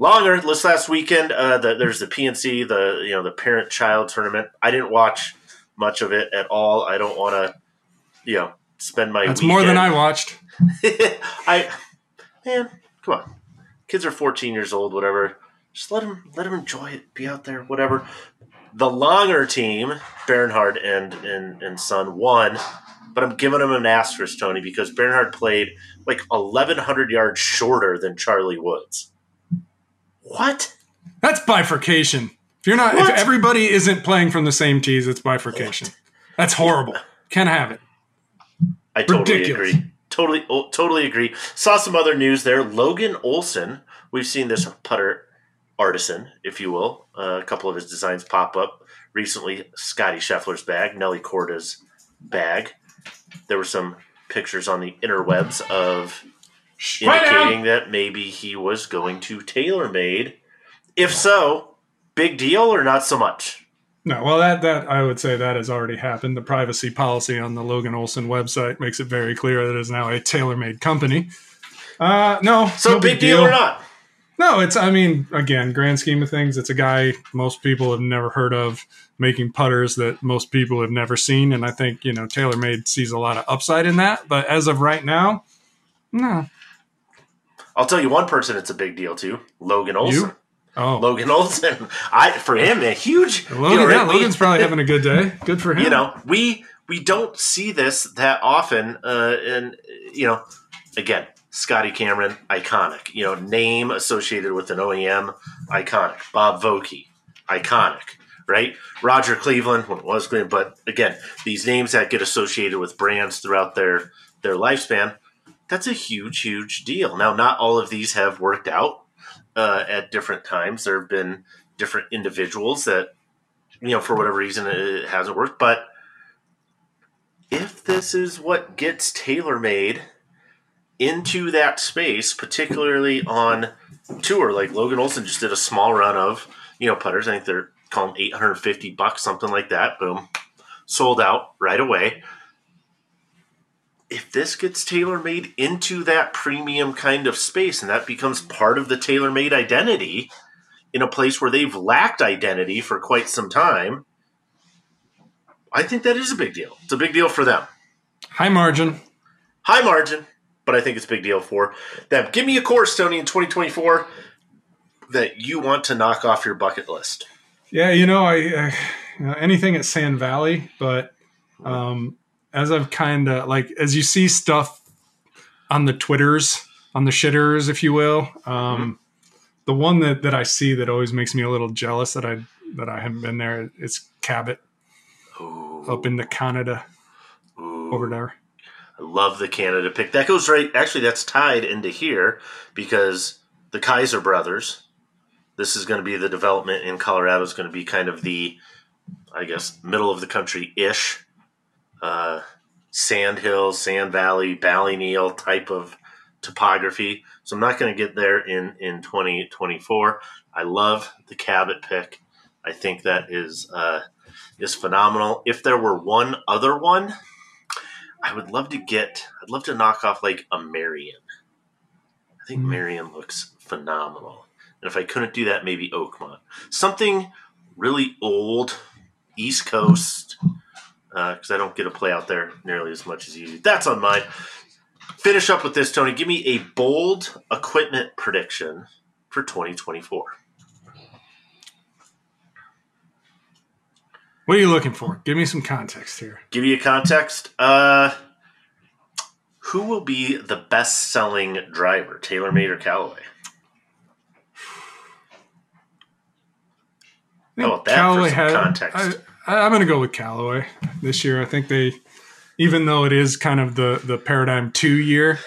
Langer. This last weekend, uh, the, there's the PNC, the you know the parent child tournament. I didn't watch much of it at all. I don't want to, you know, spend my. That's more than I watched. I man, come on. Kids are 14 years old, whatever. Just let them let them enjoy it. Be out there, whatever. The Langer team, Bernhard and and and Son won, but I'm giving him an asterisk, Tony, because Bernhard played like 1,100 yards shorter than Charlie Woods. What? That's bifurcation. If you're not, What? if everybody isn't playing from the same tees, it's bifurcation. That's horrible. Can't have it. I totally Ridiculous. agree. Totally, oh, totally agree. Saw some other news there. Logan Olson. We've seen this putter artisan, if you will. Uh, a couple of his designs pop up recently. Scottie Scheffler's bag, Nelly Korda's bag. There were some pictures on the interwebs of indicating that maybe he was going to TaylorMade. If so, big deal or not so much? No, well, that that I would say that has already happened. The privacy policy on the Logan Olson website makes it very clear that it is now a TaylorMade company. Uh, no, So no big deal or not? No, it's. I mean, again, grand scheme of things, it's a guy most people have never heard of making putters that most people have never seen, and I think you know TaylorMade sees a lot of upside in that. But as of right now, no. I'll tell you one person it's a big deal to Logan Olson. You? Oh, Logan Olson. I for him a huge. Logan, you know, yeah, we- Logan's probably having a good day. Good for him. You know, we we don't see this that often, uh, and you know, again, Scotty Cameron, iconic. You know, name associated with an OEM, iconic. Bob Vokey, iconic. Right, Roger Cleveland, well, it was Cleveland, but again, these names that get associated with brands throughout their their lifespan, that's a huge, huge deal. Now, not all of these have worked out uh, at different times. There have been different individuals that, you know, for whatever reason, it hasn't worked. But if this is what gets TaylorMade into that space, particularly on tour, like Logan Olson just did a small run of, you know, putters. I think they're calling 850 bucks, something like that. Boom. Sold out right away. if this gets TaylorMade into that premium kind of space and that becomes part of the TaylorMade identity in a place where they've lacked identity for quite some time, I think that is a big deal. It's a big deal for them. High margin. High margin, but I think it's a big deal for them. Give me a course, Tony, in 2024 that you want to knock off your bucket list. Yeah, you know, I uh, you know, anything at Sand Valley, but um, as I've kind of like as you see stuff on the twitters, on the shitters, if you will. Um, The one that, that I see that always makes me a little jealous that I that I haven't been there is Cabot Ooh, up in the Canada ooh. over there. I love the Canada pick. That goes right. Actually, that's tied into here because the Keiser brothers. This is going to be the development in Colorado. Is going to be kind of the, I guess, middle of the country ish, uh, Sand hill, Sand Valley, Ballyneal type of topography. So I'm not going to get there in in 2024. I love the Cabot pick. I think that is uh, is phenomenal. If there were one other one, I would love to get. I'd love to knock off like a Merion. I think Mm. Merion looks phenomenal. And if I couldn't do that, maybe Oakmont. Something really old, East Coast, because I don't get to play out there nearly as much as you do. That's on mine. Finish up with this, Tony. Give me a bold equipment prediction for 2024. What are you looking for? Give me some context here. Give you a context. Uh, who will be the best selling driver, TaylorMade or Callaway? How about that for some context? I, I, I'm going to go with Callaway this year. I think they, even though it is kind of the the paradigm two year,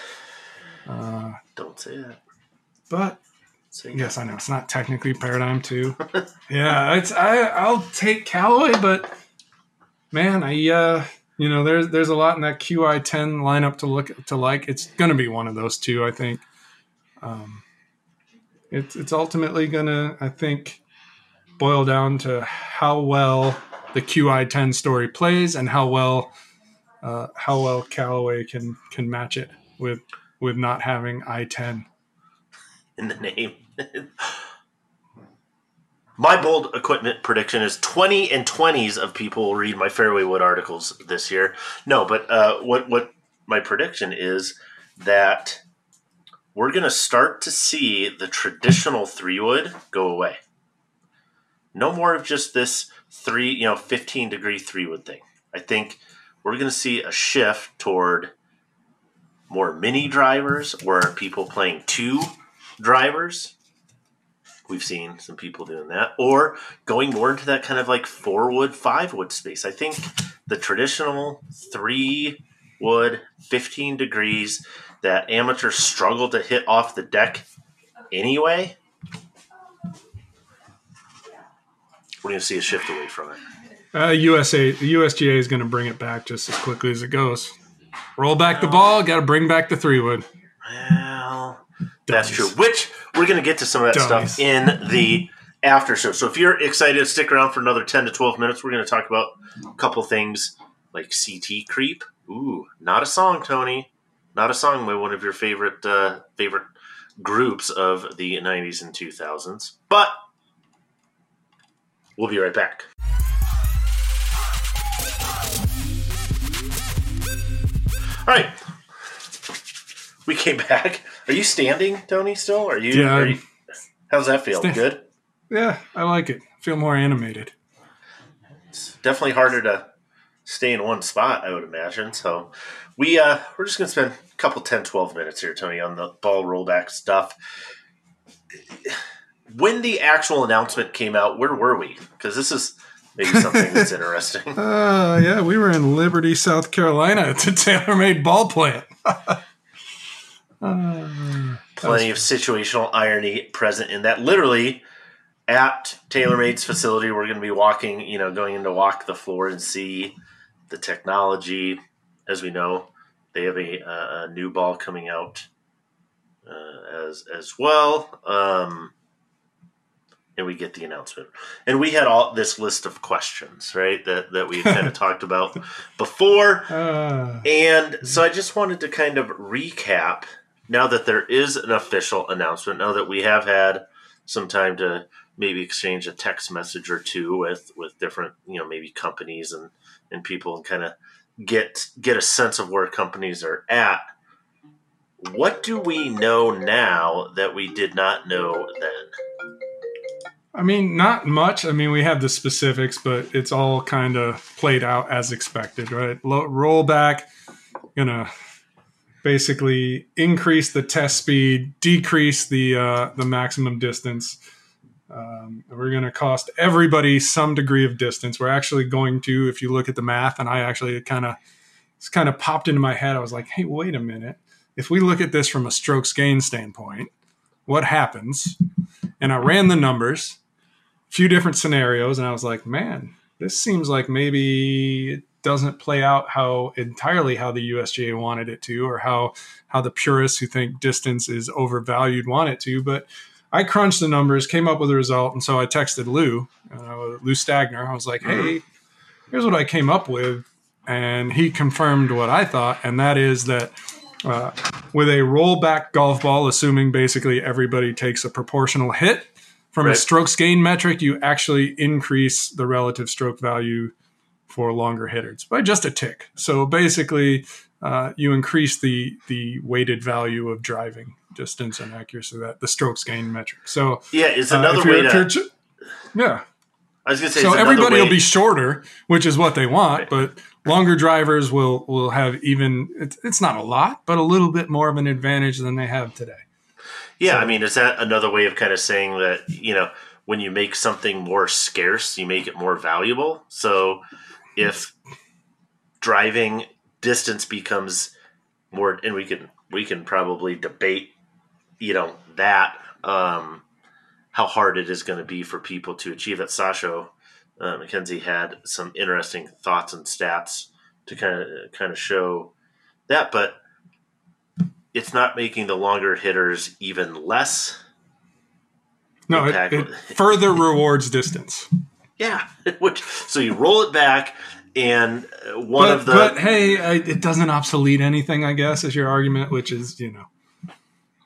uh, Don't say that. but Say yes, I know it's not technically paradigm two. yeah, it's I I'll take Callaway, but man, I uh you know there's there's a lot in that QI10 lineup to look to like. It's to be one of those two, I think. Um, it's it's ultimately to I think boil down to how well the QI10 story plays and how well uh, how well Callaway can can match it with with not having I10. In the name. my bold equipment prediction is 20 and 20s of people will read my Fairway Wood articles this year. No, but uh, what what my prediction is that we're going to start to see the traditional three wood go away. No more of just this three, you know, 15 degree three wood thing. I think we're going to see a shift toward more mini drivers where people playing two drivers. We've seen some people doing that, or going more into that kind of like four wood, five wood space. I think the traditional three wood, 15 degrees that amateurs struggle to hit off the deck anyway. We're going to see a shift away from it. Uh, USA, the USGA is going to bring it back just as quickly as it goes. Roll back the ball, got to bring back the three wood. That's true. Which we're going to get to some of that Dummies. stuff in the after show. So if you're excited, stick around for another 10 to 12 minutes. We're going to talk about a couple things like CT creep. Ooh, not a song, Tony. Not a song by one of your favorite uh, favorite groups of the 90s and 2000s. But we'll be right back. All right. We came back. Are you standing, Tony, still? Are you, Yeah, are you How's that feel? Stand- Good? Yeah, I like it. Feel more animated. It's definitely harder to stay in one spot, I would imagine. So we uh we're just gonna spend a couple 10, 12 minutes here, Tony, on the ball rollback stuff. When the actual announcement came out, where were we? Because this is maybe something that's interesting. Uh, yeah, we were in Liberty, South Carolina at the TaylorMade ball plant. Plenty of situational irony present in that. Literally, at TaylorMade's facility, we're going to be walking, you know, going in to walk the floor and see the technology. As we know, they have a, a new ball coming out uh, as as well. Um, and we get the announcement. And we had all this list of questions, right? That that we kind of talked about before. Uh, And so I just wanted to kind of recap now that there is an official announcement, now that we have had some time to maybe exchange a text message or two with with different, you know, maybe companies and and people and kind of get get a sense of where companies are at. What do we know now that we did not know then? I mean, not much. I mean, we have the specifics, but it's all kind of played out as expected, right? Rollback, gonna basically increase the test speed, decrease the uh, the maximum distance. Um, we're going to cost everybody some degree of distance. We're actually going to, if you look at the math, and I actually kind of it's kind of popped into my head. I was like, hey, wait a minute. If we look at this from a strokes gain standpoint, what happens? And I ran the numbers, a few different scenarios, and I was like, man, this seems like maybe doesn't play out how entirely how the USGA wanted it to, or how how the purists who think distance is overvalued want it to. But I crunched the numbers, came up with a result, and so I texted Lou, uh, Lou Stagner. I was like, hey, here's what I came up with. And he confirmed what I thought, and that is that uh, with a rollback golf ball, assuming basically everybody takes a proportional hit from a strokes gain metric, you actually increase the relative stroke value for longer hitters by just a tick. So basically, uh, you increase the the weighted value of driving distance and accuracy that the strokes gain metric. So Yeah, is uh, another you're- way to. yeah. I was going to say, So everybody way, will be shorter, which is what they want, Right. but longer drivers will will have even it's, it's not a lot, but a little bit more of an advantage than they have today. Yeah, So- I mean, is that another way of kind of saying that you know when you make something more scarce, you make it more valuable? So if driving distance becomes more, and we can we can probably debate, you know, that um, how hard it is going to be for people to achieve that. Sasha uh, MacKenzie had some interesting thoughts and stats to kind of kind of show that, but it's not making the longer hitters even less. No, it, it further rewards distance. Yeah, which so you roll it back, and uh, one but, of the but hey, I, it doesn't obsolete anything. I guess is your argument, which is you know,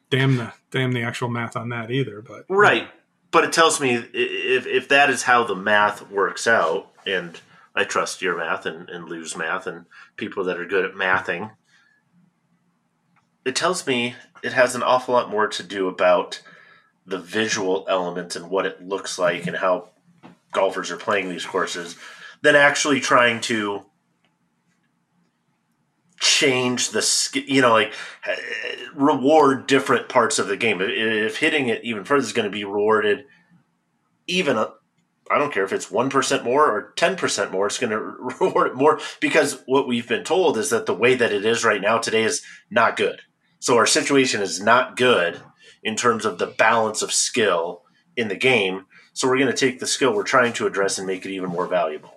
damn the damn the actual math on that either. But right, but it tells me if if that is how the math works out, and I trust your math and, and Lou's math and people that are good at mathing. It tells me it has an awful lot more to do about the visual element and what it looks like and how golfers are playing these courses than actually trying to change the you know like eh, reward different parts of the game. If if hitting it even further is going to be rewarded even a, I don't care if it's 1% more or 10% more it's going to reward it more because what we've been told is that the way that it is right now today is not good. So our situation is not good in terms of the balance of skill in the game so we're going to take the skill we're trying to address and make it even more valuable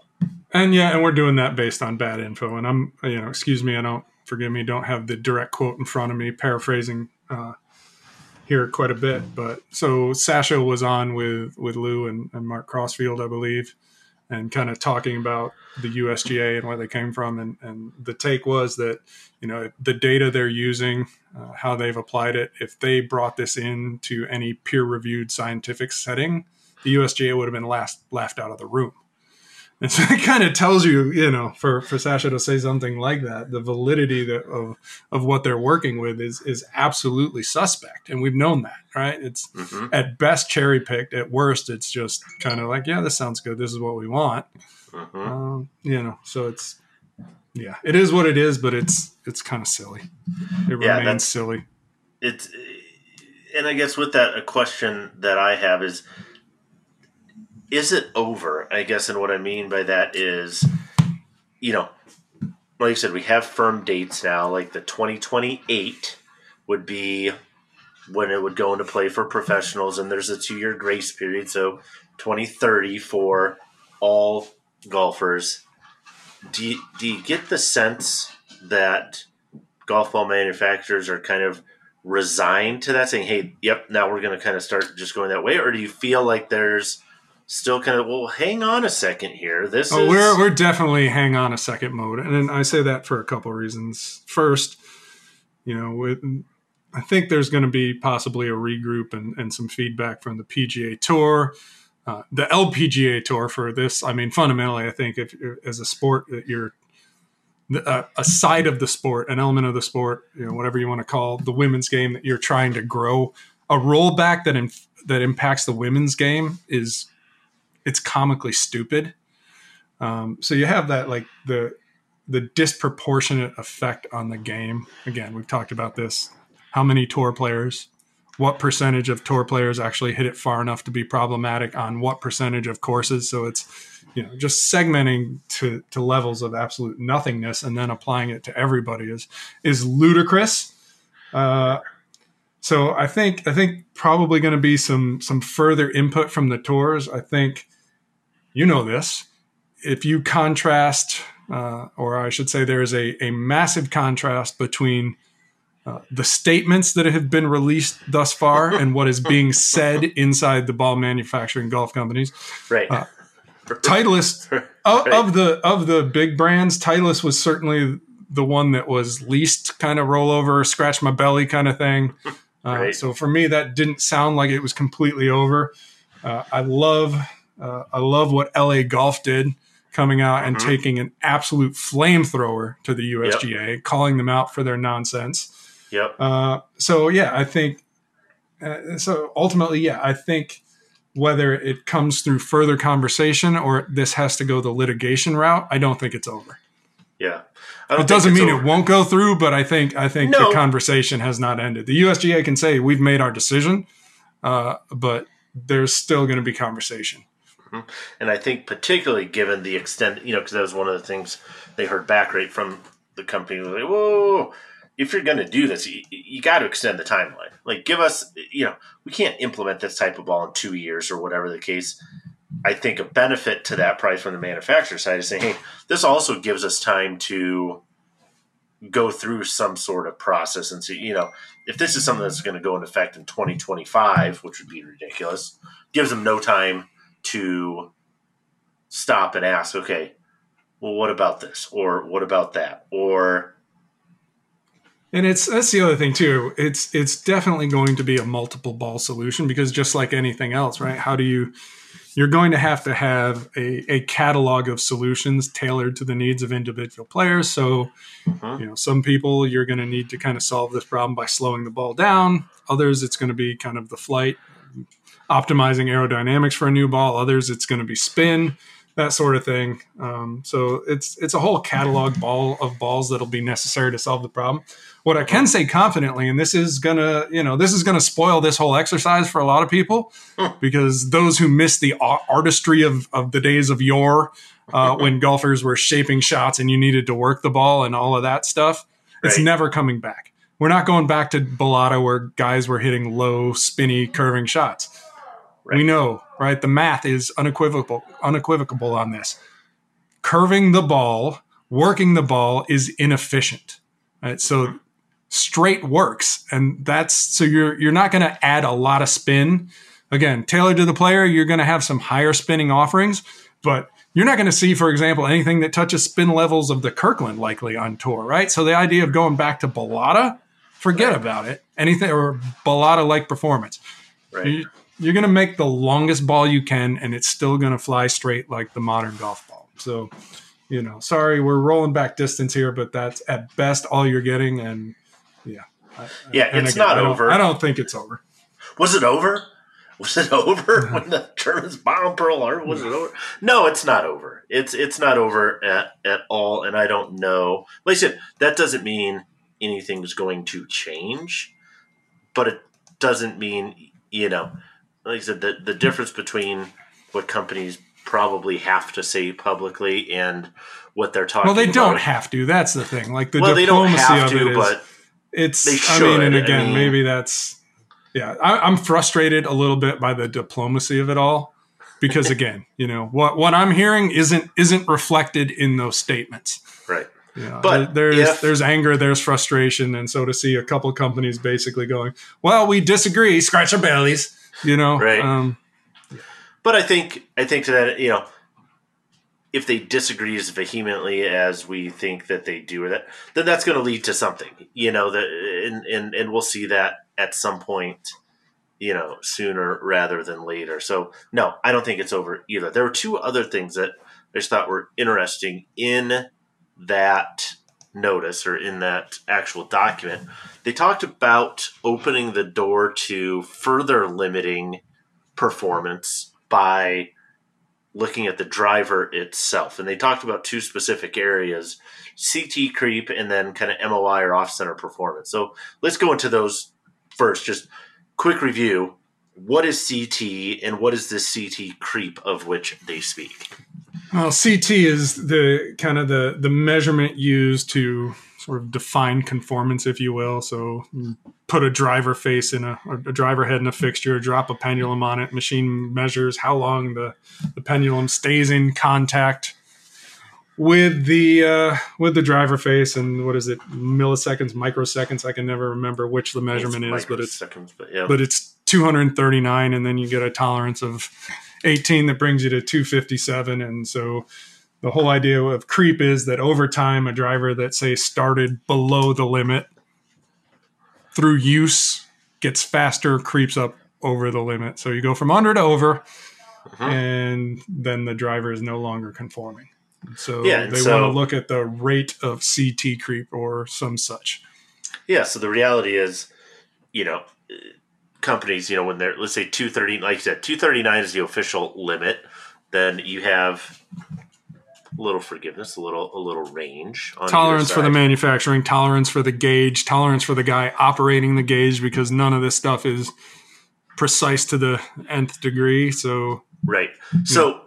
And yeah, and we're doing that based on bad info. And I'm, you know, excuse me, I don't, forgive me, don't have the direct quote in front of me, paraphrasing uh, here quite a bit. But so Sasha was on with with Lou and, and Mark Crossfield, I believe, and kind of talking about the USGA and where they came from. And, and the take was that, you know, the data they're using, uh, how they've applied it, if they brought this into any peer reviewed scientific setting, the USGA would have been last laughed out of the room. And so it kind of tells you, you know, for, for Sasha to say something like that, the validity that, of of what they're working with is is absolutely suspect, and we've known that, right? It's hmm at best cherry picked. At worst, it's just kind of like, yeah, this sounds good. This is what we want, hmm um, you know. So it's yeah, it is what it is, but it's it's kind of silly. It Yeah, remains silly. it's and I guess with that a question that I have is is it over? I guess and what I mean by that is you know like I said we have firm dates now like the 2028 would be when it would go into play for professionals and there's a 2 year grace period so 2030 for all golfers do you, do you get the sense that golf ball manufacturers are kind of resigned to that, saying, "Hey, yep, now we're going to kind of start just going that way," or do you feel like there's still kind of well, hang on a second here. This Oh, is we're we're definitely hang on a second mode, and I say that for a couple of reasons. First, you know, with, I think there's going to be possibly a regroup and, and some feedback from the PGA Tour, uh, the LPGA Tour for this. I mean, fundamentally, I think if as a sport that you're uh, a side of the sport, an element of the sport, you know, whatever you want to call the women's game that you're trying to grow, a rollback that inf- that impacts the women's game is it's comically stupid. Um, so you have that like the the disproportionate effect on the game. Again, we've talked about this. How many tour players? What percentage of tour players actually hit it far enough to be problematic on what percentage of courses? So it's you know just segmenting to to levels of absolute nothingness and then applying it to everybody is is ludicrous. Uh, so I think I think probably going to be some some further input from the tours. I think you know this. If you contrast, uh, or I should say, there is a, a massive contrast between uh, the statements that have been released thus far and what is being said inside the ball manufacturing golf companies. right. uh, Titleist of, of the of the big brands, Titleist was certainly the one that was least kind of rollover, scratch my belly kind of thing. Uh, Right. So for me, that didn't sound like it was completely over. Uh, I love uh, I love what LA Golf did coming out and Mhm. taking an absolute flamethrower to the USGA, calling them out for their nonsense. yep. Uh, so yeah, I think. Uh, so ultimately, yeah, I think whether it comes through further conversation or this has to go the litigation route, I don't think it's over. Yeah. It doesn't mean over. it won't go through, but I think I think No. the conversation has not ended. The USGA can say we've made our decision, uh, but there's still going to be conversation. Mm-hmm. And I think particularly given the extent, you know, because that was one of the things they heard back right from the company. Like, whoa, if you're going to do this, you, you got to extend the timeline. Like, give us, you know, we can't implement this type of ball in two years or whatever the case. I think a benefit to that price from the manufacturer side is saying, hey, this also gives us time to go through some sort of process and see, you know, if this is something that's going to go into effect in 2025, which would be ridiculous, gives them no time to stop and ask, okay, well, what about this? Or what about that? Or, And it's that's the other thing too. It's it's definitely going to be a multiple ball solution because just like anything else, right? How do you you're going to have to have a, a catalog of solutions tailored to the needs of individual players. So, Mhm. you know, some people you're going to need to kind of solve this problem by slowing the ball down. Others, it's going to be kind of the flight, optimizing aerodynamics for a new ball. Others, it's going to be spin, that sort of thing. Um, so it's it's a whole catalog ball of balls that'll be necessary to solve the problem. What I can say confidently, and this is gonna, you know, this is gonna spoil this whole exercise for a lot of people, because those who miss the artistry of of the days of yore, uh, when golfers were shaping shots and you needed to work the ball and all of that stuff, it's Right. never coming back. We're not going back to Balata where guys were hitting low, spinny, mm-hmm. curving shots. We know, right? The math is unequivocal, unequivocal on this. Curving the ball, working the ball is inefficient. Right? So mm-hmm. straight works, and that's so you're you're not going to add a lot of spin. Again, tailored to the player, you're going to have some higher spinning offerings, but you're not going to see, for example, anything that touches spin levels of the Kirkland likely on tour, right? So the idea of going back to Balata, forget about it. Anything or Balata like performance. right. You, you're going to make the longest ball you can, and it's still going to fly straight like the modern golf ball. So, you know, sorry, we're rolling back distance here, but that's at best all you're getting. And yeah, I- Yeah, and it's not I over. I don't think it's over. Was it over? Was it over when the Germans bombed Pearl Harbor? Was it over? No, it's not over. It's it's not over at, at all, and I don't know. Like I said, that doesn't mean anything's going to change, but it doesn't mean you know. Like I said, the the difference between what companies probably have to say publicly and what they're talking. Well, they don't have to. That's the thing. Like the well, they don't diplomacy have of it to, is, but it's. I mean, and should. I again, mean- maybe that's. Yeah, I, I'm frustrated a little bit by the diplomacy of it all, because again, you know what what I'm hearing isn't isn't reflected in those statements. right. Know, But there's if- there's anger, there's frustration, and so to see a couple companies basically going, "Well, we disagree," scratch our bellies, you know, Right. Um, But I think I think to that you know, if they disagree as vehemently as we think that they do, or that then that's going to lead to something. You know, that and, and and we'll see that at some point. You know, sooner rather than later. So no, I don't think it's over either. There were two other things that I just thought were interesting in that notice or in that actual document. They talked about opening the door to further limiting performance by looking at the driver itself. And they talked about two specific areas CT creep and then kind of MOI or off center performance. So let's go into those first. Just quick review. What is CT and what is this CT creep of which they speak? Well, CT is the kind of the the measurement used to sort of define conformance, if you will. So put a driver face in a, a driver head in a fixture, drop a pendulum on it. Machine measures how long the, the pendulum stays in contact with the uh, with the driver face, and what is it, milliseconds, microseconds? I can never remember which the measurement is, but it's microseconds, but yeah. but it's 239 and then you get a tolerance of 18 that brings you to 257 and so the whole idea of creep is that over time a driver that say started below the limit through use gets faster creeps up over the limit. So you go from under to over Mhm. and then the driver is no longer conforming. So Yeah, they so- want to look at the rate of ct creep or some such. Yeah, so the reality is, you know, companies, you know, when they're let's say two thirty, like you said, two thirty nine is the official limit. Then you have a little forgiveness, a little a little range. On tolerance for the manufacturing, tolerance for the gauge, tolerance for the guy operating the gauge because none of this stuff is precise to the nth degree. So right? So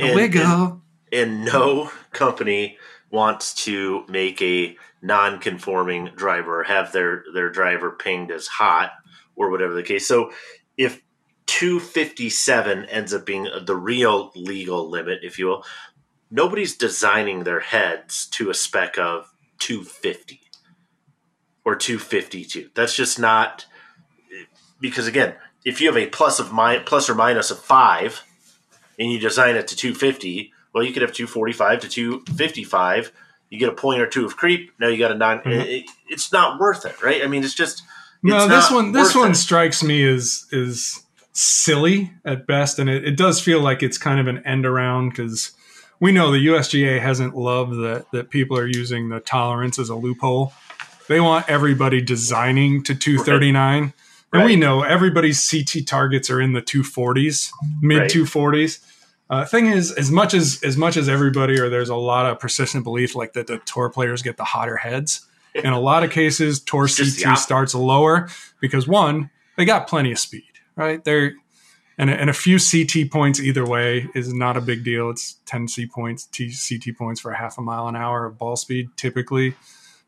And- wiggle. and no company wants to make a non-conforming driver have their their driver pinged as hot or whatever the case. So if 257 ends up being the real legal limit, if you will, nobody's designing their heads to a spec of 250 or 252. That's just not because again, if you have a plus of mi- plus or minus of five and you design it to 250, well, you could have 245 to 255. You get a point or two of creep. Now you got a 9 Mhm. it- it's not worth it, right? I mean, it's just No, this one this one it. strikes me as is silly at best, and it, it does feel like it's kind of an end around because we know the USGA hasn't loved that that people are using the tolerance as a loophole. They want everybody designing to 239. And we know everybody's CT targets are in the 240s, mid Right. 240s. Uh, thing is, as much as as much as everybody, or there's a lot of persistent belief like that the tour players get the hotter heads. In a lot of cases, tour It's just the CT starts lower because one, they got plenty of speed, right? They're and a, and a few CT points either way is not a big deal. It's 10 C points, T, CT points for a half a mile an hour of ball speed, typically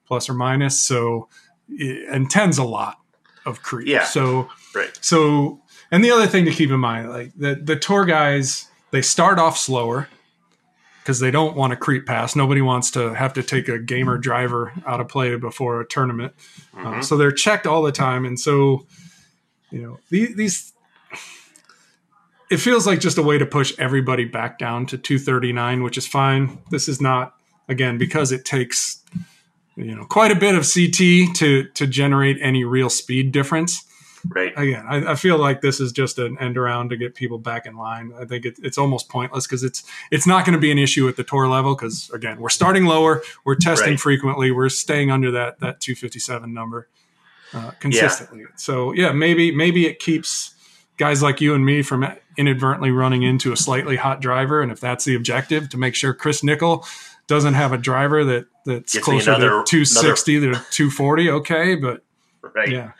plus or minus. So, and 10's a lot of creep. Yeah. So, right. so, and the other thing to keep in mind, like the, the tour guys, they start off slower because they don't want to creep past. Nobody wants to have to take a gamer driver out of play before a tournament. Uh, Mhm. so they're checked all the time. And so, you know, these, these, it feels like just a way to push everybody back down to 239, which is fine. This is not, again, because it takes, you know, quite a bit of CT to, to generate any real speed difference right. again, I, I feel like this is just an end around to get people back in line. I think it, it's almost pointless because it's it's not going to be an issue at the tour level because again, we're starting lower, we're testing Right. frequently, we're staying under that that 257 number uh, consistently. So yeah, maybe maybe it keeps guys like you and me from inadvertently running into a slightly hot driver, and if that's the objective, to make sure Chris Nickel doesn't have a driver that that's closer another- to 260 to 240. Okay, but Right. yeah,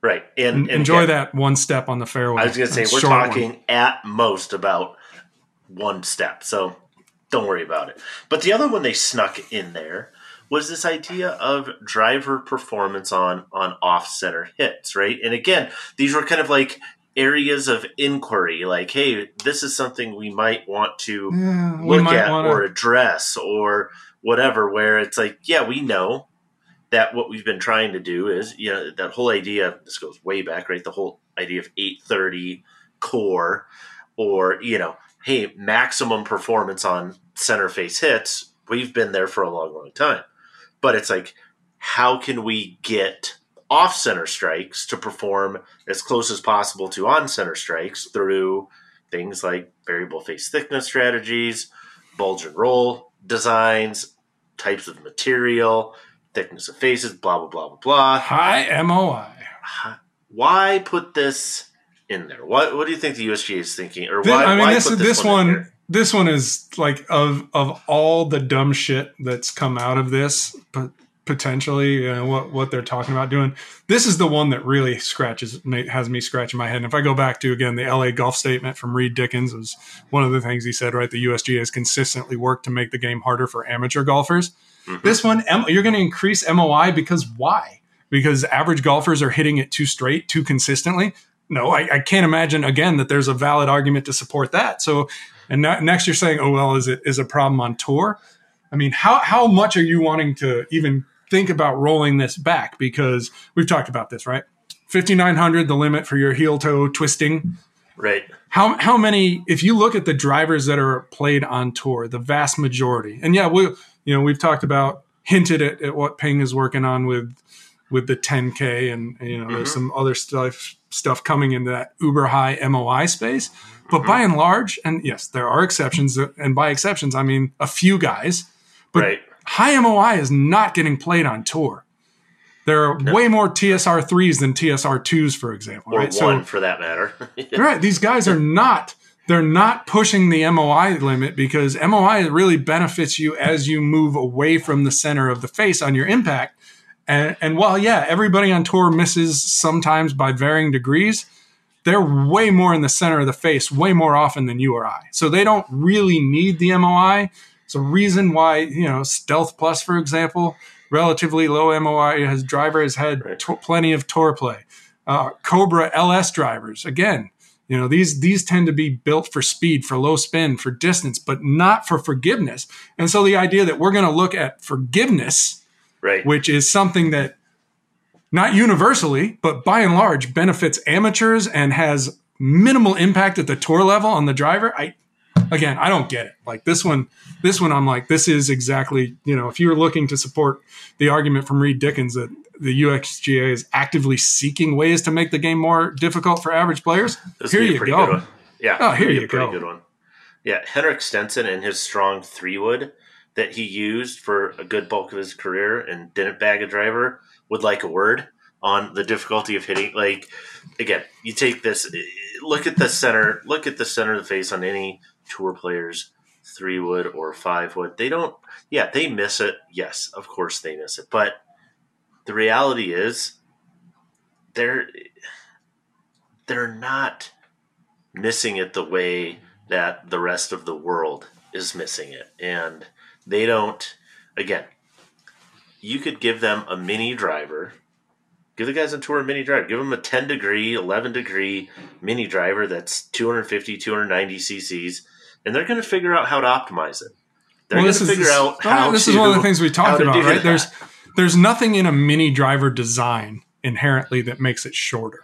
Right. And, and enjoy again, that one step on the fairway. I was going to say, we're short one. talking at most about one step. So don't worry about it. But the other one they snuck in there was this idea of driver performance on, on off center hits, right? And again, these were kind of like areas of inquiry, like, hey, this is something we might want to Yeah, look might at want or address or whatever. Where it's like, yeah, we know that what we've been trying to do is, you know, that whole idea. This goes way back, right? The whole idea of eight thirty COR, or you know, hey, maximum performance on center face hits. We've been there for a long, long time, but it's like, how can we get off center strikes to perform as close as possible to on center strikes through things like variable face thickness strategies, bulge and roll designs, types of material, thickness of faces, blah, blah, blah, blah, blah. High MOI. Why put this in there? What What do you think the USGA is thinking? Or why, I mean, why this put this one, one, this one is like of of all the dumb shit that's come out of this, but potentially you know, what what they're talking about doing. This is the one that really scratches has me scratching my head. And if I go back to again the LA golf statement from Reed Dickens was one of the things he said. Right, the USGA has consistently worked to make the game harder for amateur golfers. Mhm. This one, M- you're going to increase MOI because why? Because average golfers are hitting it too straight, too consistently. No, I, I can't imagine again that there's a valid argument to support that. So, and next you're saying, oh well, is it is a problem on tour? I mean, how how much are you wanting to even think about rolling this back? Because we've talked about this, right? 5900 the limit for your heel toe twisting Right. how how many if you look at the drivers that are played on tour the vast majority and yeah we you know we've talked about hinted at, at what ping is working on with with the 10k and you know there's Mhm. some other stuff stuff coming in that uber high moi space but by and large and yes there are exceptions and by exceptions i mean a few guys but right. high moi is not getting played on tour there are No. way more tsr 3s than tsr 2s for example Or right one for that matter. right these guys are not they're not pushing the moi limit because moi really benefits you as you move away from the center of the face on your impact. And, and while yeah everybody on tour misses sometimes by varying degrees they're way more in the center of the face way more often than you or i. So they don't really need the moi it's a reason why you know stealth plus for example relatively low moi has driver has had Right. plenty of tour play. Uh, cobra ls drivers again you know these these tend to be built for speed for low spin for distance but not for forgiveness and so the idea that we're going to look at forgiveness right. which is something that not universally but by and large benefits amateurs and has minimal impact at the tour level on the driver i again i don't get it like this one this one i'm like this is exactly you know if you're looking to support the argument from reed dickens that the USGA is actively seeking ways to make the game more difficult for average players. This Here be a you pretty go. good one. Yeah. Oh, here you a pretty go. good one. Yeah. Henrik Stenson and his strong three wood that he used for a good bulk of his career and didn't bag a driver would like a word on the difficulty of hitting. Like, again, you take this, look at the center, look at the center of the face on any tour players, three wood or five wood. They don't, yeah, they miss it. Yes, of course they miss it. But the reality is, they're they're not missing it the way that the rest of the world is missing it. And they don't, again, you could give them a mini driver, give the guys on tour a mini driver, give them a 10 degree, 11 degree mini driver that's 250, 290 cc's, and they're going to figure out how to optimize it. They're Well, going to figure out oh, how this to, is one of the things we talked about, right? that. There's there's nothing in a mini driver design inherently that makes it shorter,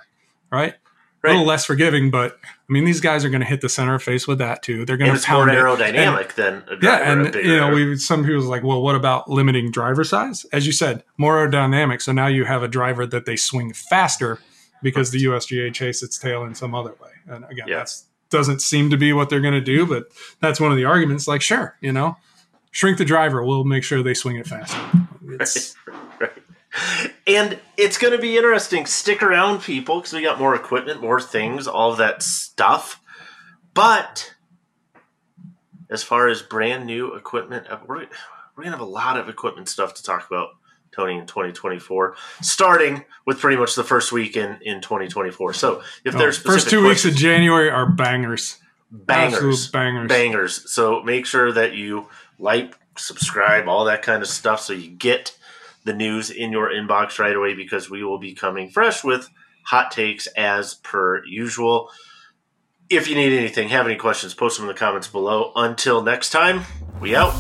right? A little less forgiving, but I mean, these guys are going to hit the center of face with that too. They're going to it's more pound it. aerodynamic than a. Yeah, and you know, we some people's like, well, what about limiting driver size? As you said, more aerodynamic. So now you have a driver that they swing faster because the USGA chase its tail in some other way. And again, Yeah. that's doesn't seem to be what they're going to do, but that's one of the arguments. Like, sure, you know, shrink the driver, we'll make sure they swing it faster. It's, right. And it's going to be interesting. Stick around, people, because we got more equipment, more things, all of that stuff. But as far as brand new equipment, uh, we're, we're going to have a lot of equipment stuff to talk about, Tony, in 2024, starting with pretty much the first week in, in 2024. So if oh, there's first two weeks of January are bangers, bangers, bangers. bangers. So make sure that you like, subscribe, all that kind of stuff, so you get the news in your inbox right away because we will be coming fresh with hot takes as per usual. If you need anything, have any questions, post them in the comments below. Until next time, we out.